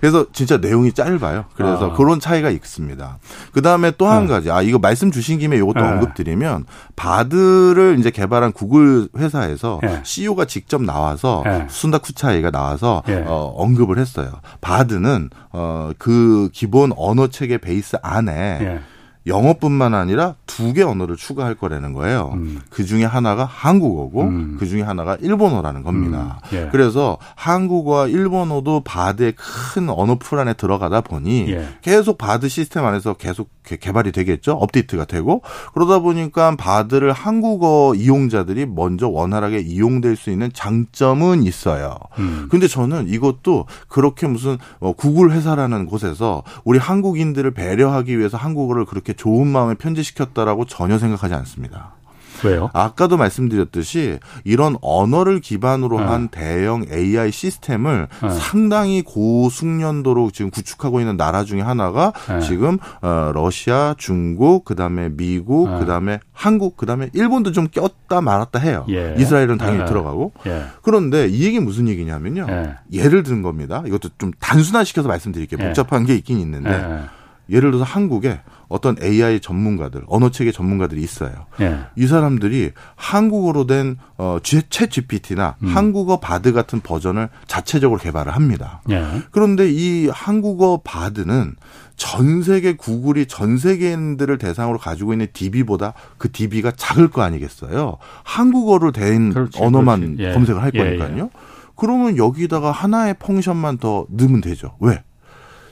그래서 진짜 내용이 짧아요. 그래서 아. 그런 차이가 있습니다. 그 다음에 또한 네. 가지, 아 이거 말씀 주신 김에 이것도 네. 언급드리면 바드를 이제 개발한 구글 회사에서 네. CEO가 직접 나와서 네. 순다 피차이가 나와서 네. 어, 언급을 했어요. 바드는 어, 그 기본 언어 체계 베이스 안에 네. 영어뿐만 아니라 두 개 언어를 추가할 거라는 거예요. 음. 그 중에 하나가 한국어고 음. 그 중에 하나가 일본어라는 겁니다. 음. 예. 그래서 한국어와 일본어도 바드의 큰 언어 풀 안에 들어가다 보니 예. 계속 바드 시스템 안에서 계속 개발이 되겠죠. 업데이트가 되고 그러다 보니까 바드를 한국어 이용자들이 먼저 원활하게 이용될 수 있는 장점은 있어요. 음. 근데 저는 이것도 그렇게 무슨 어, 구글 회사라는 곳에서 우리 한국인들을 배려하기 위해서 한국어를 그렇게 좋은 마음에 편지시켰다라고 전혀 생각하지 않습니다. 왜요? 아까도 말씀드렸듯이 이런 언어를 기반으로 네. 한 대형 AI 시스템을 네. 상당히 고숙련도로 지금 구축하고 있는 나라 중에 하나가 네. 지금 어 러시아, 중국, 그다음에 미국, 네. 그다음에 한국, 그다음에 일본도 좀 꼈다 말았다 해요. 예. 이스라엘은 당연히 네. 들어가고. 예. 그런데 이 얘기 무슨 얘기냐면요. 예. 예를 든 겁니다. 이것도 좀 단순화시켜서 말씀드릴게요. 예. 복잡한 게 있긴 있는데 예. 예를 들어서 한국에 어떤 AI 전문가들, 언어 체계 전문가들이 있어요. 예. 이 사람들이 한국어로 된 어, 챗 GPT나 음. 한국어 바드 같은 버전을 자체적으로 개발을 합니다. 예. 그런데 이 한국어 바드는 전 세계 구글이 전 세계인들을 대상으로 가지고 있는 DB보다 그 DB가 작을 거 아니겠어요? 한국어로 된 그렇지, 언어만 예. 검색을 할 예, 거니까요. 예. 그러면 여기다가 하나의 펑션만 더 넣으면 되죠. 왜?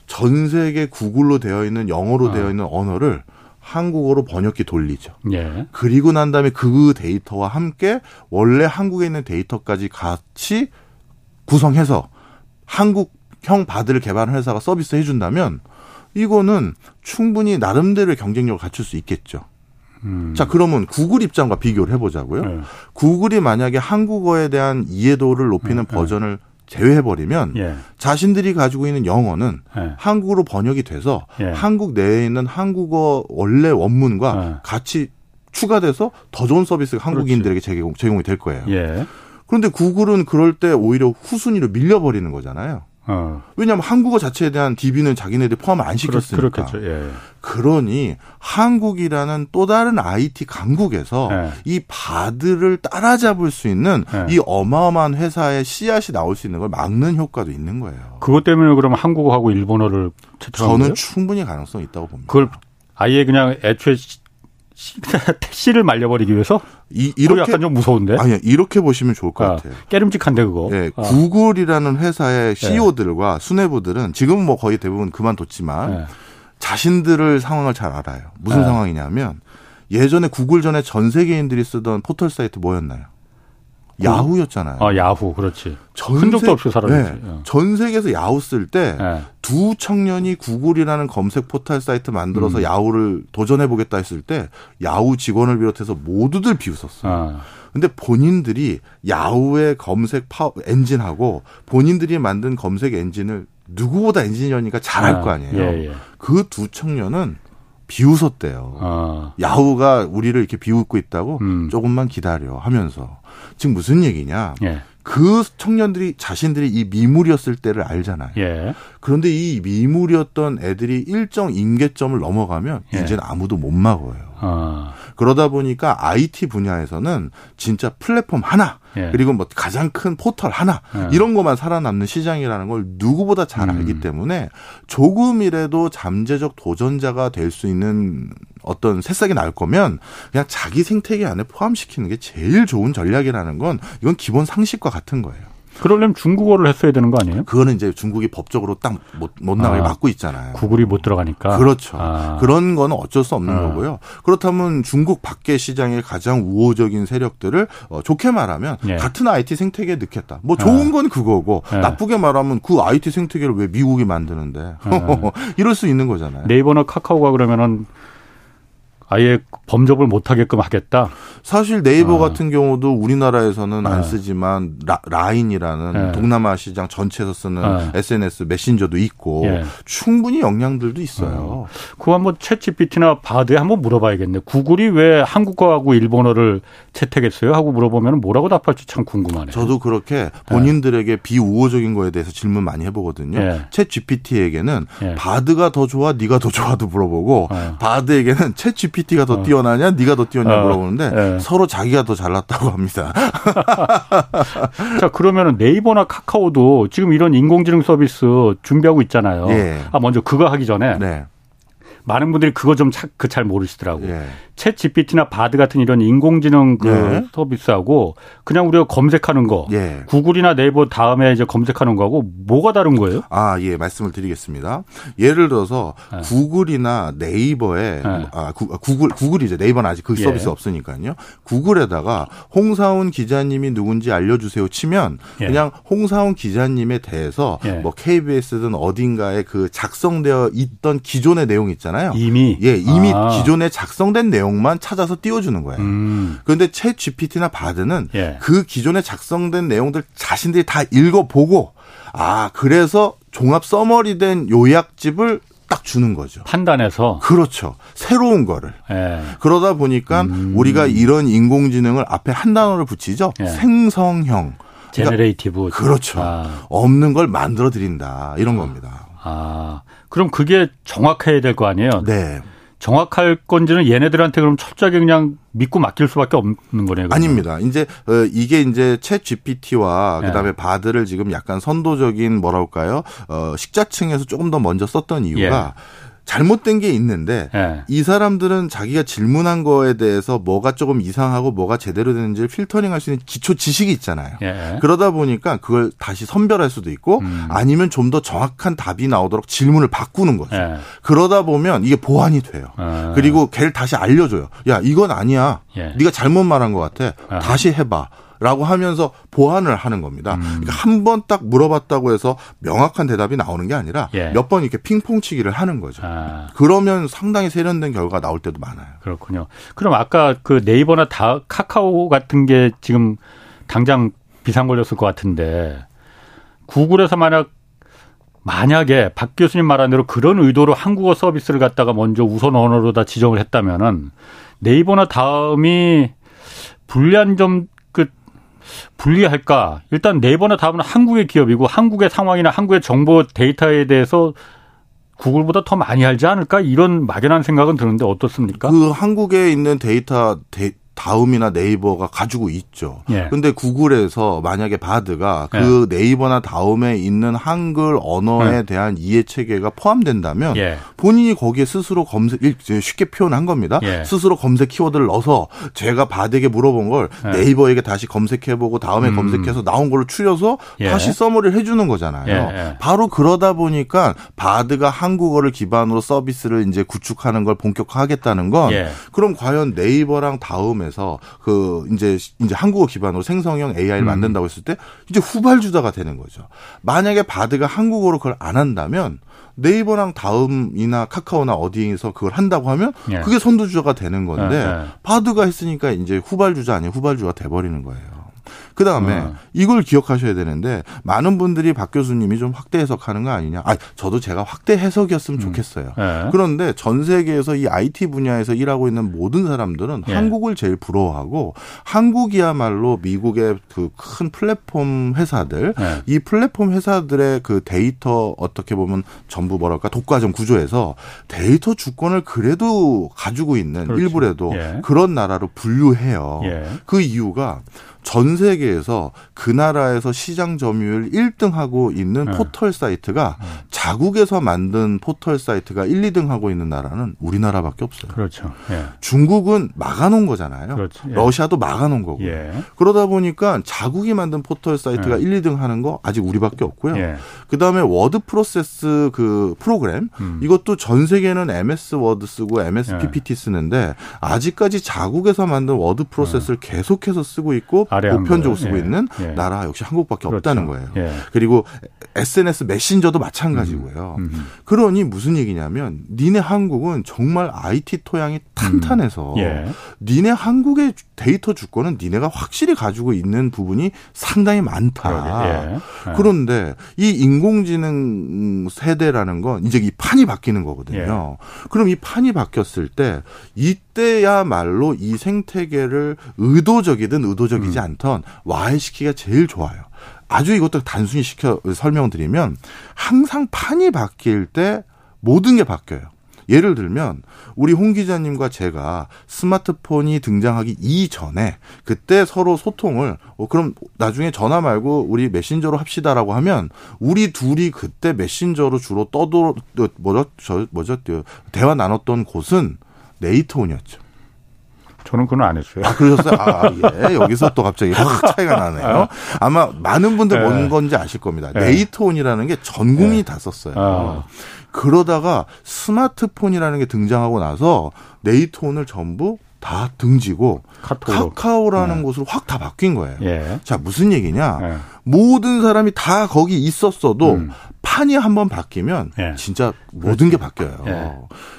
전 세계 구글로 되어 있는 영어로 아. 되어 있는 언어를 한국어로 번역기 돌리죠. 예. 그리고 난 다음에 그 데이터와 함께 원래 한국에 있는 데이터까지 같이 구성해서 한국형 바드를 개발한 회사가 서비스 해준다면 이거는 충분히 나름대로의 경쟁력을 갖출 수 있겠죠. 음. 자, 그러면 구글 입장과 비교를 해보자고요. 네. 구글이 만약에 한국어에 대한 이해도를 높이는 네. 버전을 제외해버리면 예. 자신들이 가지고 있는 영어는 예. 한국어로 번역이 돼서 예. 한국 내에 있는 한국어 원래 원문과 예. 같이 추가돼서 더 좋은 서비스가 한국인들에게 제공, 제공이 될 거예요. 예. 그런데 구글은 그럴 때 오히려 후순위로 밀려버리는 거잖아요. 어. 왜냐하면 한국어 자체에 대한 DB는 자기네들 포함을 안 시켰으니까. 그렇, 예. 그러니 한국이라는 또 다른 IT 강국에서 예. 이 바드를 따라잡을 수 있는 예. 이 어마어마한 회사의 씨앗이 나올 수 있는 걸 막는 효과도 있는 거예요. 그것 때문에 그러면 한국어하고 일본어를 채택한 저는 충분히 가능성이 있다고 봅니다. 그걸 아예 그냥 애초에 택시를 말려버리기 위해서? 이, 이렇게 약간 좀 무서운데. 아니 이렇게 보시면 좋을 것 아, 같아요. 깨름직한데 그거. 네, 아. 구글이라는 회사의 CEO들과 네. 수뇌부들은 지금 뭐 거의 대부분 그만뒀지만 네. 자신들을 상황을 잘 알아요. 무슨 네. 상황이냐면 예전에 구글 전에 전 세계인들이 쓰던 포털 사이트 뭐였나요? 야후였잖아요. 아, 야후, 그렇지. 전 흔적도 없이 사라졌지. 네, 어. 전 세계에서 야후 쓸 때두 네. 청년이 구글이라는 검색 포털 사이트 만들어서 음. 야후를 도전해 보겠다 했을 때 야후 직원을 비롯해서 모두들 비웃었어요. 아. 근데 본인들이 야후의 검색 파 엔진하고 본인들이 만든 검색 엔진을 누구보다 엔지니어니까 잘할 아, 거 아니에요. 예, 예. 그두 청년은 비웃었대요. 아. 야후가 우리를 이렇게 비웃고 있다고 음. 조금만 기다려 하면서 지금 무슨 얘기냐? 예. 그 청년들이 자신들이 이 미물이었을 때를 알잖아요. 예. 그런데 이 미물이었던 애들이 일정 임계점을 넘어가면 예. 이제는 아무도 못 막어요. 어. 그러다 보니까 IT 분야에서는 진짜 플랫폼 하나 예. 그리고 뭐 가장 큰 포털 하나 예. 이런 것만 살아남는 시장이라는 걸 누구보다 잘 알기 음. 때문에 조금이라도 잠재적 도전자가 될 수 있는 어떤 새싹이 날 거면 그냥 자기 생태계 안에 포함시키는 게 제일 좋은 전략이라는 건 이건 기본 상식과 같은 거예요. 그러려면 중국어를 했어야 되는 거 아니에요? 그거는 이제 중국이 법적으로 딱 못 못 나가게 아, 막고 있잖아요. 구글이 못 들어가니까. 그렇죠. 아. 그런 거는 어쩔 수 없는 아. 거고요. 그렇다면 중국 밖의 시장의 가장 우호적인 세력들을 어, 좋게 말하면 예. 같은 IT 생태계에 넣겠다. 뭐 좋은 아. 건 그거고 예. 나쁘게 말하면 그 IT 생태계를 왜 미국이 만드는데 예. 이럴 수 있는 거잖아요. 네이버나 카카오가 그러면은 아예 범접을 못하게끔 하겠다. 사실 네이버 아. 같은 경우도 우리나라에서는 아. 안 쓰지만 라, 인이라는 네. 동남아 시장 전체에서 쓰는 아. SNS 메신저도 있고 예. 충분히 영향들도 있어요. 어. 그거 한번 챗 GPT나 바드에 한번 물어봐야겠네. 구글이 왜 한국어하고 일본어를 채택했어요? 하고 물어보면 뭐라고 답할지 참 궁금하네요. 저도 그렇게 본인들에게 네. 비우호적인 거에 대해서 질문 많이 해보거든요. 예. 챗 GPT에게는 예. 바드가 더 좋아, 네가 더 좋아도 물어보고 어. 바드에게는 챗 GPT PT가 더 어. 뛰어나냐, 네가 더 뛰어나냐 어. 물어보는데 네. 서로 자기가 더 잘났다고 합니다. 자 그러면은 네이버나 카카오도 지금 이런 인공지능 서비스 준비하고 있잖아요. 예. 아 먼저 그거 하기 전에 네. 많은 분들이 그거 좀잘 모르시더라고. 요 예. 챗 GPT나 바드 같은 이런 인공지능 그 예. 서비스하고 그냥 우리가 검색하는 거, 예. 구글이나 네이버 다음에 이제 검색하는 거하고 뭐가 다른 거예요? 아, 예, 말씀을 드리겠습니다. 예를 들어서 예. 구글이나 네이버에 예. 아, 구, 아, 구글 구글이죠. 네이버는 아직 그 예. 서비스 없으니까요. 구글에다가 홍사훈 기자님이 누군지 알려 주세요 치면 그냥 홍사훈 기자님에 대해서 뭐 KBS든 어딘가에 그 작성되어 있던 기존의 내용 있잖아요. 이미 예, 이미 아. 기존에 작성된 내용 내용만 찾아서 띄워주는 거예요. 음. 그런데 채 GPT나 바드는 예. 그 기존에 작성된 내용들 자신들이 다 읽어보고 아 그래서 종합 summary된 요약집을 딱 주는 거죠. 판단해서. 그렇죠. 새로운 거를. 예. 그러다 보니까 음. 우리가 이런 인공지능을 앞에 한 단어를 붙이죠. 예. 생성형. generative. 그러니까 그렇죠. 아. 없는 걸 만들어 드린다. 이런 아. 겁니다. 아. 그럼 그게 정확해야 될 거 아니에요? 네. 정확할 건지는 얘네들한테 그럼 철저하게 그냥 믿고 맡길 수밖에 없는 거네요. 그러면. 아닙니다. 이제 어, 이게 이제 챗 GPT와 그다음에 예. 바드를 지금 약간 선도적인 뭐랄까요? 어 식자층에서 조금 더 먼저 썼던 이유가 예. 잘못된 게 있는데 네. 이 사람들은 자기가 질문한 거에 대해서 뭐가 조금 이상하고 뭐가 제대로 되는지를 필터링할 수 있는 기초 지식이 있잖아요. 네. 그러다 보니까 그걸 다시 선별할 수도 있고 음. 아니면 좀 더 정확한 답이 나오도록 질문을 바꾸는 거죠. 네. 그러다 보면 이게 보완이 돼요. 그리고 걔를 다시 알려줘요. 야 이건 아니야. 네가 잘못 말한 것 같아. 다시 해봐. 라고 하면서 보완을 하는 겁니다. 음. 그러니까 한 번 딱 물어봤다고 해서 명확한 대답이 나오는 게 아니라 예. 몇번 이렇게 핑퐁치기를 하는 거죠. 아. 그러면 상당히 세련된 결과가 나올 때도 많아요. 그렇군요. 그럼 아까 그 네이버나 다 카카오 같은 게 지금 당장 비상 걸렸을 것 같은데 구글에서 만약 만약에 박 교수님 말한 대로 그런 의도로 한국어 서비스를 갖다가 먼저 우선 언어로 다 지정을 했다면은 네이버나 다음이 불리한 점 불리할까? 일단 네이버나 다음은 한국의 기업이고 한국의 상황이나 한국의 정보 데이터에 대해서 구글보다 더 많이 알지 않을까? 이런 막연한 생각은 드는데 어떻습니까? 그 한국에 있는 데이터 데, 다음이나 네이버가 가지고 있죠. 예. 근데 구글에서 만약에 바드가 그 예. 네이버나 다음에 있는 한글 언어에 예. 대한 이해 체계가 포함된다면 예. 본인이 거기에 스스로 검색 쉽게 표현한 겁니다. 예. 스스로 검색 키워드를 넣어서 제가 바드에게 물어본 걸 예. 네이버에게 다시 검색해 보고 다음에 음. 검색해서 나온 걸로 추려서 다시 써머리를 해 주는 거잖아요. 바로 그러다 보니까 바드가 한국어를 기반으로 서비스를 이제 구축하는 걸 본격화하겠다는 건 그럼 과연 네이버랑 다음에 포함해서 그 이제 이제 한국어 기반으로 생성형 AI를 음. 만든다고 했을 때 이제 후발주자가 되는 거죠. 만약에 바드가 한국어로 그걸 안 한다면 네이버랑 다음이나 카카오나 어디에서 그걸 한다고 하면 예. 그게 선두주자가 되는 건데 예, 예. 바드가 했으니까 이제 후발주자 아닌 후발주가 돼버리는 거예요. 그 다음에 어. 이걸 기억하셔야 되는데 많은 분들이 박 교수님이 좀 확대 해석하는 거 아니냐. 아, 저도 제가 확대 해석이었으면 음. 좋겠어요. 네. 그런데 전 세계에서 이 IT 분야에서 일하고 있는 모든 사람들은 네. 한국을 제일 부러워하고 한국이야말로 미국의 그 큰 플랫폼 회사들 네. 이 플랫폼 회사들의 그 데이터 어떻게 보면 전부 뭐랄까 독과점 구조에서 데이터 주권을 그래도 가지고 있는 그렇지. 일부라도 예. 그런 나라로 분류해요. 예. 그 이유가 전 세계에서 그 나라에서 시장 점유율 1등하고 있는 네. 포털 사이트가 네. 자국에서 만든 포털 사이트가 1, 2등 하고 있는 나라는 우리나라밖에 없어요. 그렇죠. 예. 중국은 막아놓은 거잖아요. 그렇죠. 예. 러시아도 막아놓은 거고. 예. 그러다 보니까 자국이 만든 포털 사이트가 1, 예. 2등 하는 거 아직 우리밖에 없고요. 예. 그 다음에 워드 프로세스 그 프로그램 음. 이것도 전 세계는 MS 워드 쓰고 MS PPT 예. 쓰는데 아직까지 자국에서 만든 워드 프로세스를 계속해서 쓰고 있고 보편적으로 쓰고 예. 있는 예. 나라 역시 한국밖에 그렇죠. 없다는 거예요. 예. 그리고 SNS 메신저도 마찬가지고요. 음. 음. 그러니 무슨 얘기냐면 니네 한국은 정말 IT 토양이 탄탄해서 음. 예. 니네 한국의 데이터 주권은 니네가 확실히 가지고 있는 부분이 상당히 많다. 그런데 이 인공지능 세대라는 건 이제 이 판이 바뀌는 거거든요. 그럼 이 판이 바뀌었을 때 이 때야말로 이 생태계를 의도적이든 의도적이지 음. 않던 와해시키기가 제일 좋아요. 아주 이것도 단순히 시켜 설명드리면 항상 판이 바뀔 때 모든 게 바뀌어요. 예를 들면 우리 홍 기자님과 제가 스마트폰이 등장하기 이전에 그때 서로 소통을 어 그럼 나중에 전화 말고 우리 메신저로 합시다라고 하면 우리 둘이 그때 메신저로 주로 떠도 뭐죠 저 뭐죠 대화 나눴던 곳은 네이트온이었죠. 저는 그건 안 했어요. 아, 그러셨어요? 아, 예. 여기서 또 갑자기 확 차이가 나네요. 아마 많은 분들 뭔 네. 건지 아실 겁니다. 네. 네이트온이라는 게 전 국민이 네. 다 썼어요. 아. 그러다가 스마트폰이라는 게 등장하고 나서 네이트온을 전부 다 등지고 카톡으로. 카카오라는 네. 곳으로 확 다 바뀐 거예요. 예. 자 무슨 얘기냐? 예. 모든 사람이 다 거기 있었어도 음. 판이 한번 바뀌면 예. 진짜 모든 게 바뀌어요. 예.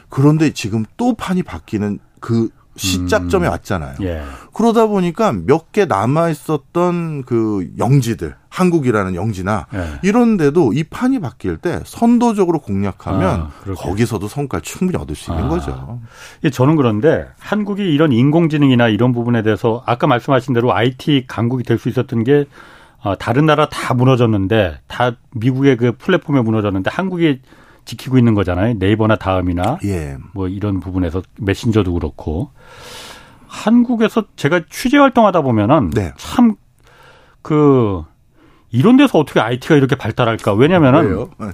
그런데 지금 또 판이 바뀌는 그 시작점에 음. 왔잖아요. 예. 그러다 보니까 몇 개 남아 있었던 그 영지들, 한국이라는 영지나 예. 이런데도 이 판이 바뀔 때 선도적으로 공략하면 아, 거기서도 성과를 충분히 얻을 수 있는 아. 거죠. 저는 그런데 한국이 이런 인공지능이나 이런 부분에 대해서 아까 말씀하신 대로 IT 강국이 될 수 있었던 게 어, 다른 나라 다 무너졌는데 다 미국의 그 플랫폼에 무너졌는데 한국이 지키고 있는 거잖아요. 네이버나 다음이나 예. 뭐 이런 부분에서 메신저도 그렇고 한국에서 제가 취재 활동하다 보면은 네. 참그 이런 데서 어떻게 IT가 이렇게 발달할까? 왜냐면은 네.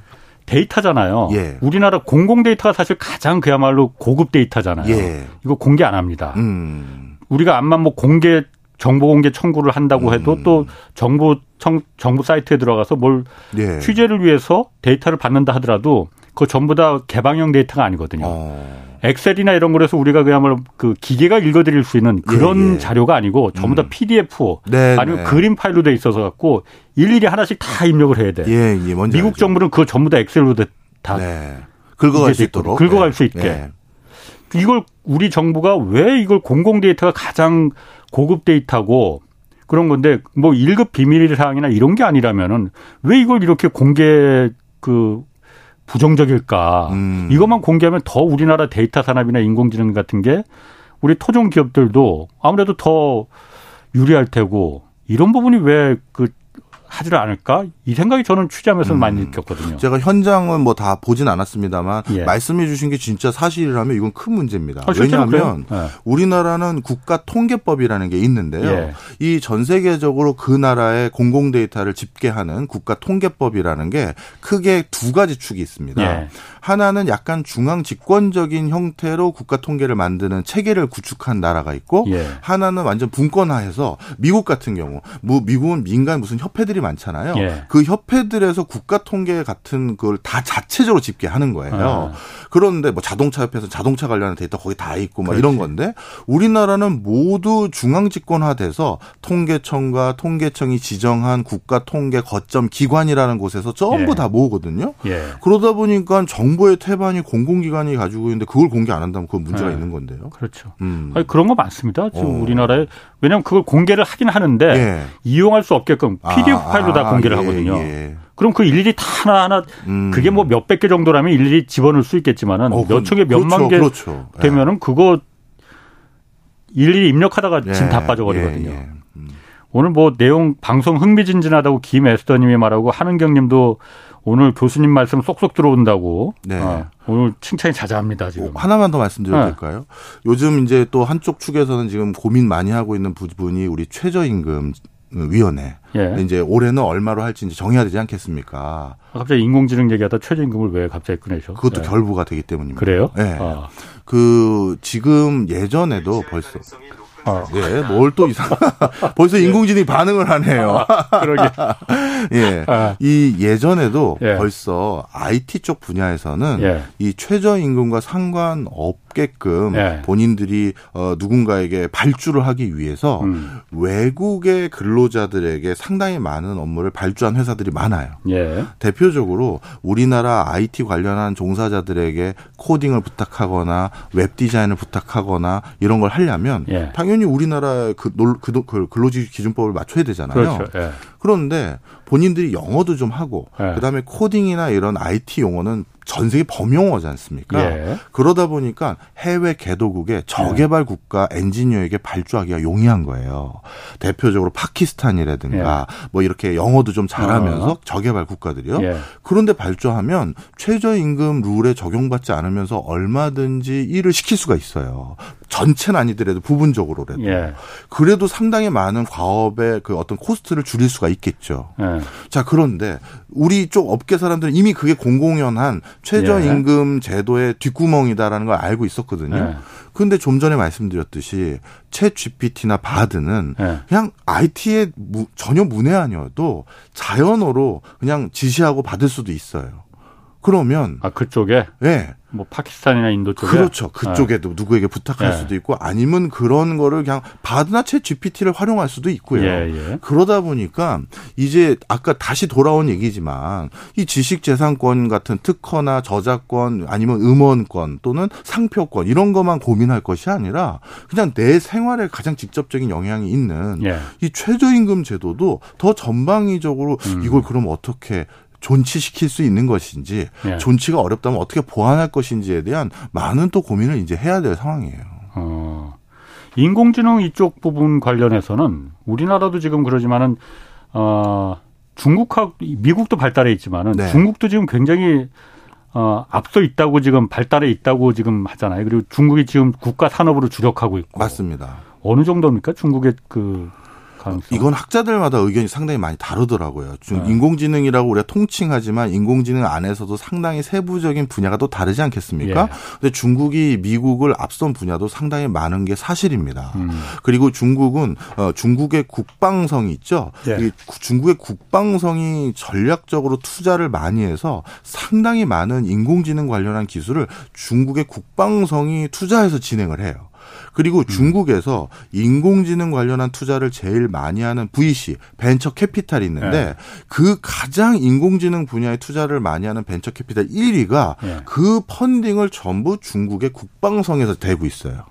데이터잖아요. 예. 우리나라 공공 데이터가 사실 가장 그야말로 고급 데이터잖아요. 예. 이거 공개 안 합니다. 음. 우리가 암만 뭐 공개 정보 공개 청구를 한다고 해도 음. 또 정부 청, 정부 사이트에 들어가서 뭘 예. 취재를 위해서 데이터를 받는다 하더라도 그 전부 다 개방형 데이터가 아니거든요. 어. 엑셀이나 이런 거에서 우리가 그야말로 그 기계가 읽어들일 수 있는 그런 예, 예. 자료가 아니고 전부 다 음. PDF 네, 아니면 네. 그림 파일로 돼 있어서 갖고 일일이 하나씩 다 입력을 해야 돼. 예, 예, 미국 알죠. 정부는 그거 전부 다 엑셀로 다 네. 긁어갈 수 있도록 긁어갈 수 있게. 네. 이걸 우리 정부가 왜 이걸 공공 데이터가 가장 고급 데이터고 그런 건데 뭐 1급 비밀 사항이나 이런 게 아니라면은 왜 이걸 이렇게 공개 그 부정적일까? 음. 이것만 공개하면 더 우리나라 데이터 산업이나 인공지능 같은 게 우리 토종 기업들도 아무래도 더 유리할 테고 이런 부분이 왜 그 하지를 않을까? 이 생각이 저는 취재하면서 음. 많이 느꼈거든요. 제가 현장은 뭐 다 보진 않았습니다만 예. 말씀해 주신 게 진짜 사실이라면 이건 큰 문제입니다. 아, 왜냐하면 예. 우리나라는 국가 통계법이라는 게 있는데요. 예. 이전 세계적으로 그 나라의 공공 데이터를 집계하는 국가 통계법이라는 게 크게 두 가지 축이 있습니다. 예. 하나는 약간 중앙 집권적인 형태로 국가 통계를 만드는 체계를 구축한 나라가 있고 예. 하나는 완전 분권화해서 미국 같은 경우 뭐 미국은 민간 무슨 협회들이 많잖아요. 예. 그 협회들에서 국가 통계 같은 걸 다 자체적으로 집계하는 거예요. 아. 그런데 뭐 자동차 협회에서 자동차 관련한 데이터 거기 다 있고 막 이런 건데 우리나라는 모두 중앙 집권화돼서 통계청과 통계청이 지정한 국가 통계 거점 기관이라는 곳에서 전부 예. 다 모으거든요. 예. 그러다 보니까 정 정보의 태반이 공공기관이 가지고 있는데 그걸 공개 안 한다면 그건 문제가 네. 있는 건데요. 그렇죠. 음. 아니, 그런 거 많습니다. 지금 어. 우리나라에 왜냐하면 그걸 공개를 하긴 하는데 예. 이용할 수 없게끔 PDF 아, 파일로 다 공개를 아, 예, 하거든요. 예. 그럼 그 일일이 다 하나하나 음. 그게 뭐 몇백 개 정도라면 일일이 집어넣을 수 있겠지만은 어, 몇천 개, 몇만 그렇죠, 개 그렇죠. 예. 되면은 그거 일일이 입력하다가 짐다 빠져버리거든요. 음. 오늘 뭐 내용 방송 흥미진진하다고 김 에스더님이 말하고 한은경님도 오늘 교수님 말씀 쏙쏙 들어온다고. 네. 어, 오늘 칭찬이 자자합니다 지금. 하나만 더 말씀드려도 네. 될까요? 요즘 이제 또 한쪽 축에서는 지금 고민 많이 하고 있는 부분이 우리 최저임금 위원회. 예. 이제 올해는 얼마로 할지 이제 정해야 되지 않겠습니까? 아, 갑자기 인공지능 얘기하다 최저임금을 왜 갑자기 꺼내셔? 그것도 예. 결부가 되기 때문입니다. 그래요? 네. 아. 그 지금 예전에도 벌써 아. 예, 뭘 또 이상. 벌써 인공지능이 반응을 하네요. 아, 그러게. 예. 아. 이 예전에도 예. 벌써 IT 쪽 분야에서는 예. 이 최저임금과 상관없 게끔 예. 본인들이 어, 누군가에게 발주를 하기 위해서 음. 외국의 근로자들에게 상당히 많은 업무를 발주한 회사들이 많아요. 예. 대표적으로 우리나라 IT 관련한 종사자들에게 코딩을 부탁하거나 웹 디자인을 부탁하거나 이런 걸 하려면 예. 당연히 당연히 우리나라 그, 그, 그 근로지 기준법을 맞춰야 되잖아요. 그렇죠. 예. 그런데 본인들이 영어도 좀 하고 예. 그다음에 코딩이나 이런 IT 용어는 전 세계 범용어지 않습니까? 예. 그러다 보니까 해외 개도국의 저개발 예. 국가 엔지니어에게 발주하기가 용이한 거예요. 대표적으로 파키스탄이라든가 예. 뭐 이렇게 영어도 좀 잘하면서 어. 저개발 국가들이요. 예. 그런데 발주하면 최저임금 룰에 적용받지 않으면서 얼마든지 일을 시킬 수가 있어요. 전체는 아니더라도 부분적으로라도. 예. 그래도 상당히 많은 과업의 그 어떤 코스트를 줄일 수가 있겠죠. 예. 자, 그런데 우리 쪽 업계 사람들은 이미 그게 공공연한 최저임금 예. 제도의 뒷구멍이다라는 걸 알고 있었거든요. 예. 근데 좀 전에 말씀드렸듯이 채 GPT나 바드는 예. 그냥 IT에 전혀 문외 아니어도 자연어로 그냥 지시하고 받을 수도 있어요. 그러면 아 그쪽에 네. 뭐 파키스탄이나 인도 쪽에 그렇죠. 그쪽에도 네. 누구에게 부탁할 네. 수도 있고 아니면 그런 거를 그냥 바드나 채 GPT를 활용할 수도 있고요. 예, 예. 그러다 보니까 이제 아까 다시 돌아온 얘기지만 이 지식 재산권 같은 특허나 저작권 아니면 음원권 또는 상표권 이런 것만 고민할 것이 아니라 그냥 내 생활에 가장 직접적인 영향이 있는 예. 이 최저임금 제도도 더 전방위적으로 음. 이걸 그럼 어떻게 존치시킬 수 있는 것인지 예. 존치가 어렵다면 어떻게 보완할 것인지에 대한 많은 또 고민을 이제 해야 될 상황이에요. 어. 인공지능 이쪽 부분 관련해서는 우리나라도 지금 그러지만은 어 중국하고 미국도 발달해 있지만은 네. 중국도 지금 굉장히 어 앞서 있다고 지금 발달해 있다고 지금 하잖아요. 그리고 중국이 지금 국가 산업으로 주력하고 있고 맞습니다. 어느 정도입니까? 중국의 그 가능성? 이건 학자들마다 의견이 상당히 많이 다르더라고요. 네. 인공지능이라고 우리가 통칭하지만 인공지능 안에서도 상당히 세부적인 분야가 또 다르지 않겠습니까? 예. 근데 중국이 미국을 앞선 분야도 상당히 많은 게 사실입니다. 음. 그리고 중국은 어, 중국의 국방성이 있죠. 예. 중국의 국방성이 전략적으로 투자를 많이 해서 상당히 많은 인공지능 관련한 기술을 중국의 국방성이 투자해서 진행을 해요. 그리고 음. 중국에서 인공지능 관련한 투자를 제일 많이 하는 VC 벤처 캐피탈이 있는데 네. 그 가장 인공지능 분야에 투자를 많이 하는 벤처 캐피탈 1위가 네. 그 펀딩을 전부 중국의 국방성에서 대고 있어요.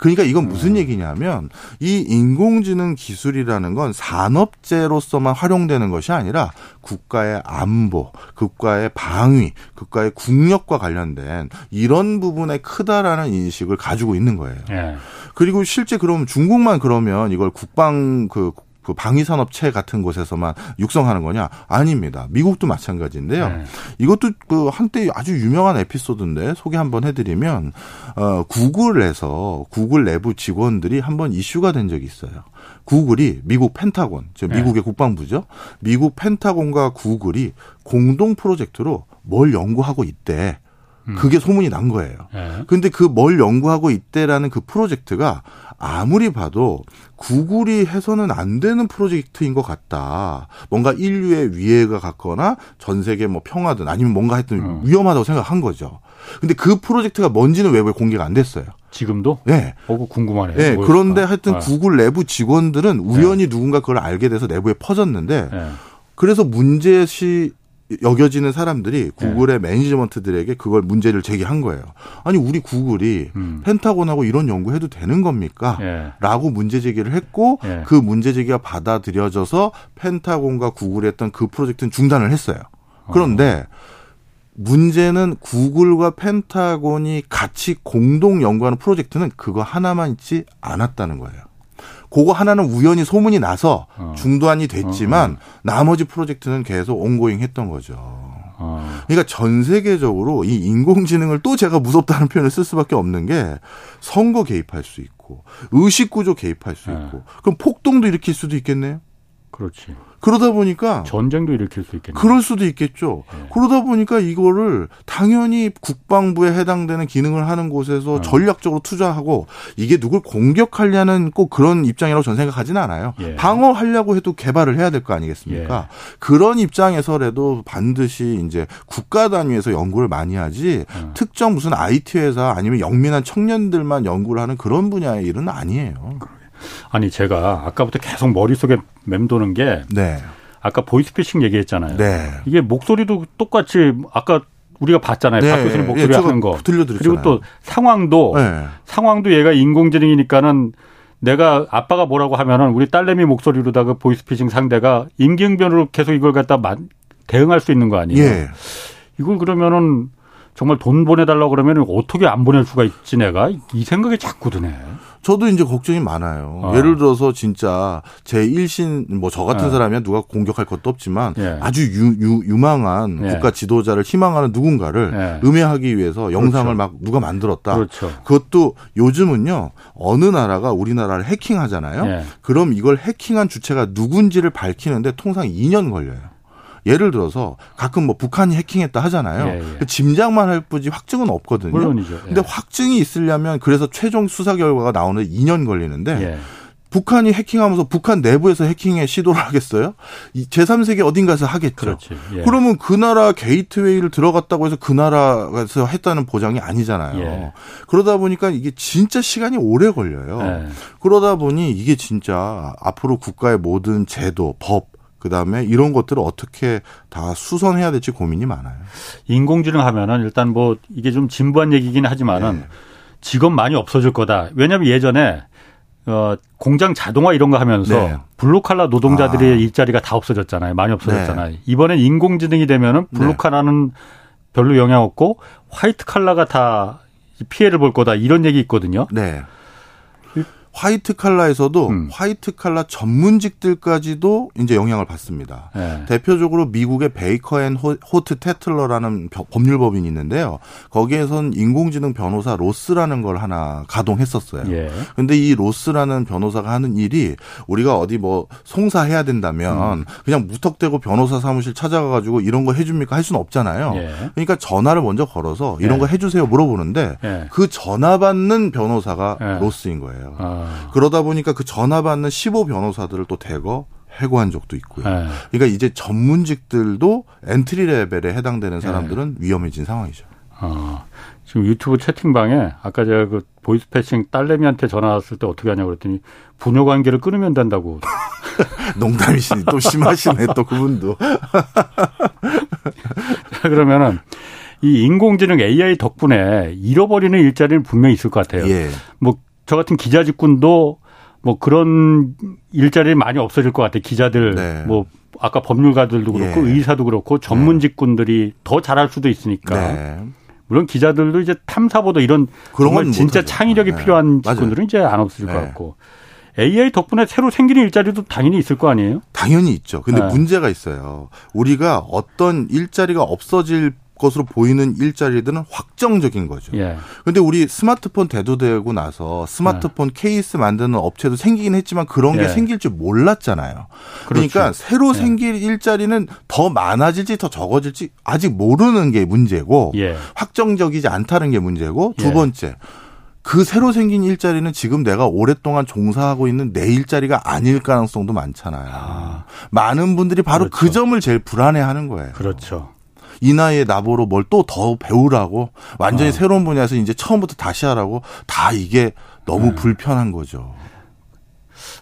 그러니까 이건 무슨 음. 얘기냐면 이 인공지능 기술이라는 건 산업재로서만 활용되는 것이 아니라 국가의 안보, 국가의 방위, 국가의 국력과 관련된 이런 부분에 크다라는 인식을 가지고 있는 거예요. 예. 그리고 실제 그럼 중국만 그러면 이걸 국방 그 그 방위산업체 같은 곳에서만 육성하는 거냐? 아닙니다. 미국도 마찬가지인데요. 네. 이것도 그 한때 아주 유명한 에피소드인데 소개 한번 해드리면 어 구글에서 구글 내부 직원들이 한번 이슈가 된 적이 있어요. 구글이 미국 펜타곤, 즉 네. 미국의 네. 국방부죠. 미국 펜타곤과 구글이 공동 프로젝트로 뭘 연구하고 있대. 음. 그게 소문이 난 거예요. 네. 근데 그 뭘 연구하고 있대라는 그 프로젝트가 아무리 봐도 구글이 해서는 안 되는 프로젝트인 것 같다. 뭔가 인류의 위해가 갔거나 전 세계 뭐 평화든 아니면 뭔가 하여튼 음. 위험하다고 생각한 거죠. 근데 그 프로젝트가 뭔지는 외부에 공개가 안 됐어요. 지금도? 네. 어, 궁금하네요. 네. 그런데 하여튼 네. 구글 내부 직원들은 우연히 네. 누군가 그걸 알게 돼서 내부에 퍼졌는데 네. 그래서 문제시 여겨지는 사람들이 구글의 네. 매니지먼트들에게 그걸 문제를 제기한 거예요. 아니 우리 구글이 음. 펜타곤하고 이런 연구해도 되는 겁니까? 예. 라고 문제 제기를 했고 예. 그 문제 제기가 받아들여져서 펜타곤과 구글이 했던 그 프로젝트는 중단을 했어요. 그런데 어. 문제는 구글과 펜타곤이 같이 공동 연구하는 프로젝트는 그거 하나만 있지 않았다는 거예요. 그거 하나는 우연히 소문이 나서 어. 중단이 됐지만 어, 어. 나머지 프로젝트는 계속 온고잉 했던 거죠. 어. 그러니까 전 세계적으로 이 인공지능을 또 제가 무섭다는 표현을 쓸 수밖에 없는 게 선거 개입할 수 있고 의식 구조 개입할 수 네. 있고 그럼 폭동도 일으킬 수도 있겠네요. 그렇지. 그러다 보니까 전쟁도 일으킬 수 있겠네요. 그럴 수도 있겠죠. 네. 그러다 보니까 이거를 당연히 국방부에 해당되는 기능을 하는 곳에서 네. 전략적으로 투자하고 이게 누굴 공격하려는 꼭 그런 입장이라고 저는 생각하지는 않아요. 예. 방어하려고 해도 개발을 해야 될 거 아니겠습니까? 예. 그런 입장에서라도 반드시 이제 국가 단위에서 연구를 많이 하지 음. 특정 무슨 IT 회사 아니면 영민한 청년들만 연구를 하는 그런 분야의 일은 아니에요. 아니 제가 아까부터 계속 머릿속에 맴도는 게 네. 아까 보이스피싱 얘기했잖아요. 네. 이게 목소리도 똑같이 아까 우리가 봤잖아요. 네. 박 교수님 목소리 예, 하는 거. 그리고 또 상황도 네. 상황도 얘가 인공지능이니까는 내가 아빠가 뭐라고 하면은 우리 딸내미 목소리로다가 보이스피싱 상대가 임기응변으로 계속 이걸 갖다 대응할 수 있는 거 아니에요. 예. 이걸 그러면은 정말 돈 보내달라고 그러면 어떻게 안 보낼 수가 있지 내가 이 생각이 자꾸 드네. 저도 이제 걱정이 많아요. 어. 예를 들어서 진짜 제 1신 뭐 저 같은 네. 사람이야 누가 공격할 것도 없지만 예. 아주 유, 유, 유망한 예. 국가 지도자를 희망하는 누군가를 예. 음해하기 위해서 영상을 그렇죠. 막 누가 만들었다. 그렇죠. 그것도 요즘은요 어느 나라가 우리나라를 해킹하잖아요. 예. 그럼 이걸 해킹한 주체가 누군지를 밝히는데 통상 2년 걸려요. 예를 들어서 가끔 뭐 북한이 해킹했다 하잖아요. 예, 예. 그 짐작만 할 뿐이지 확증은 없거든요. 물론이죠. 예. 근데 확증이 있으려면 그래서 최종 수사 결과가 나오는 2년 걸리는데 예. 북한이 해킹하면서 북한 내부에서 해킹에 시도를 하겠어요? 제3세계 어딘가에서 하겠죠. 그렇지. 예. 그러면 그 나라 게이트웨이를 들어갔다고 해서 그 나라에서 했다는 보장이 아니잖아요. 예. 그러다 보니까 이게 진짜 시간이 오래 걸려요. 예. 그러다 보니 이게 진짜 앞으로 국가의 모든 제도, 법, 그다음에 이런 것들을 어떻게 다 수선해야 될지 고민이 많아요. 인공지능 하면은 일단 뭐 이게 좀 진부한 얘기긴 하지만은 네. 직업 많이 없어질 거다. 왜냐하면 예전에 어 공장 자동화 이런 거 하면서 네. 블루칼라 노동자들의 아. 일자리가 다 없어졌잖아요. 많이 없어졌잖아요. 네. 이번엔 인공지능이 되면은 네. 블루칼라는 별로 영향 없고 화이트 칼라가 다 피해를 볼 거다 이런 얘기 있거든요. 네. 화이트 칼라에서도 음. 화이트 칼라 전문직들까지도 이제 영향을 받습니다. 네. 대표적으로 미국의 베이커 앤 호스테틀러라는 법률법인이 있는데요. 거기에선 인공지능 변호사 로스라는 걸 하나 가동했었어요. 예. 근데 이 로스라는 변호사가 하는 일이 우리가 어디 뭐 송사해야 된다면 음. 그냥 무턱대고 변호사 사무실 찾아가 가지고 이런 거 해줍니까 할 수는 없잖아요. 예. 그러니까 전화를 먼저 걸어서 이런 예. 거 해주세요 물어보는데 예. 그 전화 받는 변호사가 예. 로스인 거예요. 아. 그러다 보니까 그 전화 받는 15 변호사들을 또 대거 해고한 적도 있고요. 네. 그러니까 이제 전문직들도 entry level에 해당되는 사람들은 네. 위험해진 상황이죠. 어, 지금 유튜브 채팅방에 아까 제가 그 보이스피싱 딸내미한테 전화 왔을 때 어떻게 하냐고 그랬더니 부녀 관계를 끊으면 된다고. 농담이시니 또 심하시네 또 그분도. 자, 그러면은 이 인공지능 AI 덕분에 잃어버리는 일자리는 분명히 있을 것 같아요. 예. 뭐 저 같은 기자 직군도 뭐 그런 일자리 많이 없어질 것 같아요. 기자들 네. 뭐 아까 법률가들도 그렇고 예. 의사도 그렇고 전문 네. 직군들이 더 잘할 수도 있으니까. 네. 물론 기자들도 이제 탐사보도 이런 정말 진짜 창의력이 네. 필요한 직군들은 이제 안 없어질 것 네. 같고. AI 덕분에 새로 생기는 일자리도 당연히 있을 거 아니에요? 당연히 있죠. 근데 네. 문제가 있어요. 우리가 어떤 일자리가 없어질 것으로 보이는 일자리들은 확정적인 거죠. 예. 근데 우리 스마트폰 대두되고 나서 스마트폰 예. 케이스 만드는 업체도 생기긴 했지만 그런 게 예. 생길 줄 몰랐잖아요. 그러니까 그렇죠. 새로 예. 생길 일자리는 더 많아질지 더 적어질지 아직 모르는 게 문제고 예. 확정적이지 않다는 게 문제고 두 예. 번째 그 새로 생긴 일자리는 지금 내가 오랫동안 종사하고 있는 내 일자리가 아닐 가능성도 많잖아요. 아. 많은 분들이 바로 그 그렇죠. 그 점을 제일 불안해하는 거예요. 그렇죠. 이 나이에 나보러 뭘또 더 배우라고 완전히 어. 새로운 분야에서 이제 처음부터 다시 하라고 다 이게 너무 네. 불편한 거죠.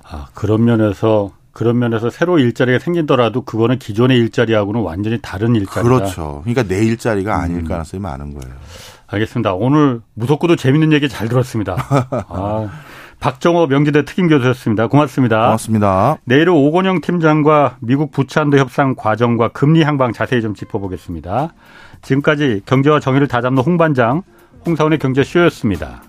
아, 그런 면에서 그런 면에서 새로 일자리가 생긴더라도 그거는 기존의 일자리하고는 완전히 다른 일자리다. 그렇죠. 그러니까 내 일자리가 아닐 음. 가능성이 많은 거예요. 알겠습니다. 오늘 무섭고도 재밌는 얘기 잘 들었습니다. 아, 박정호 명지대 특임교수였습니다. 고맙습니다. 고맙습니다. 내일은 오건영 팀장과 미국 부채한도 협상 과정과 금리 향방 자세히 좀 짚어보겠습니다. 지금까지 경제와 정의를 다잡는 홍반장 홍사원의 경제쇼였습니다.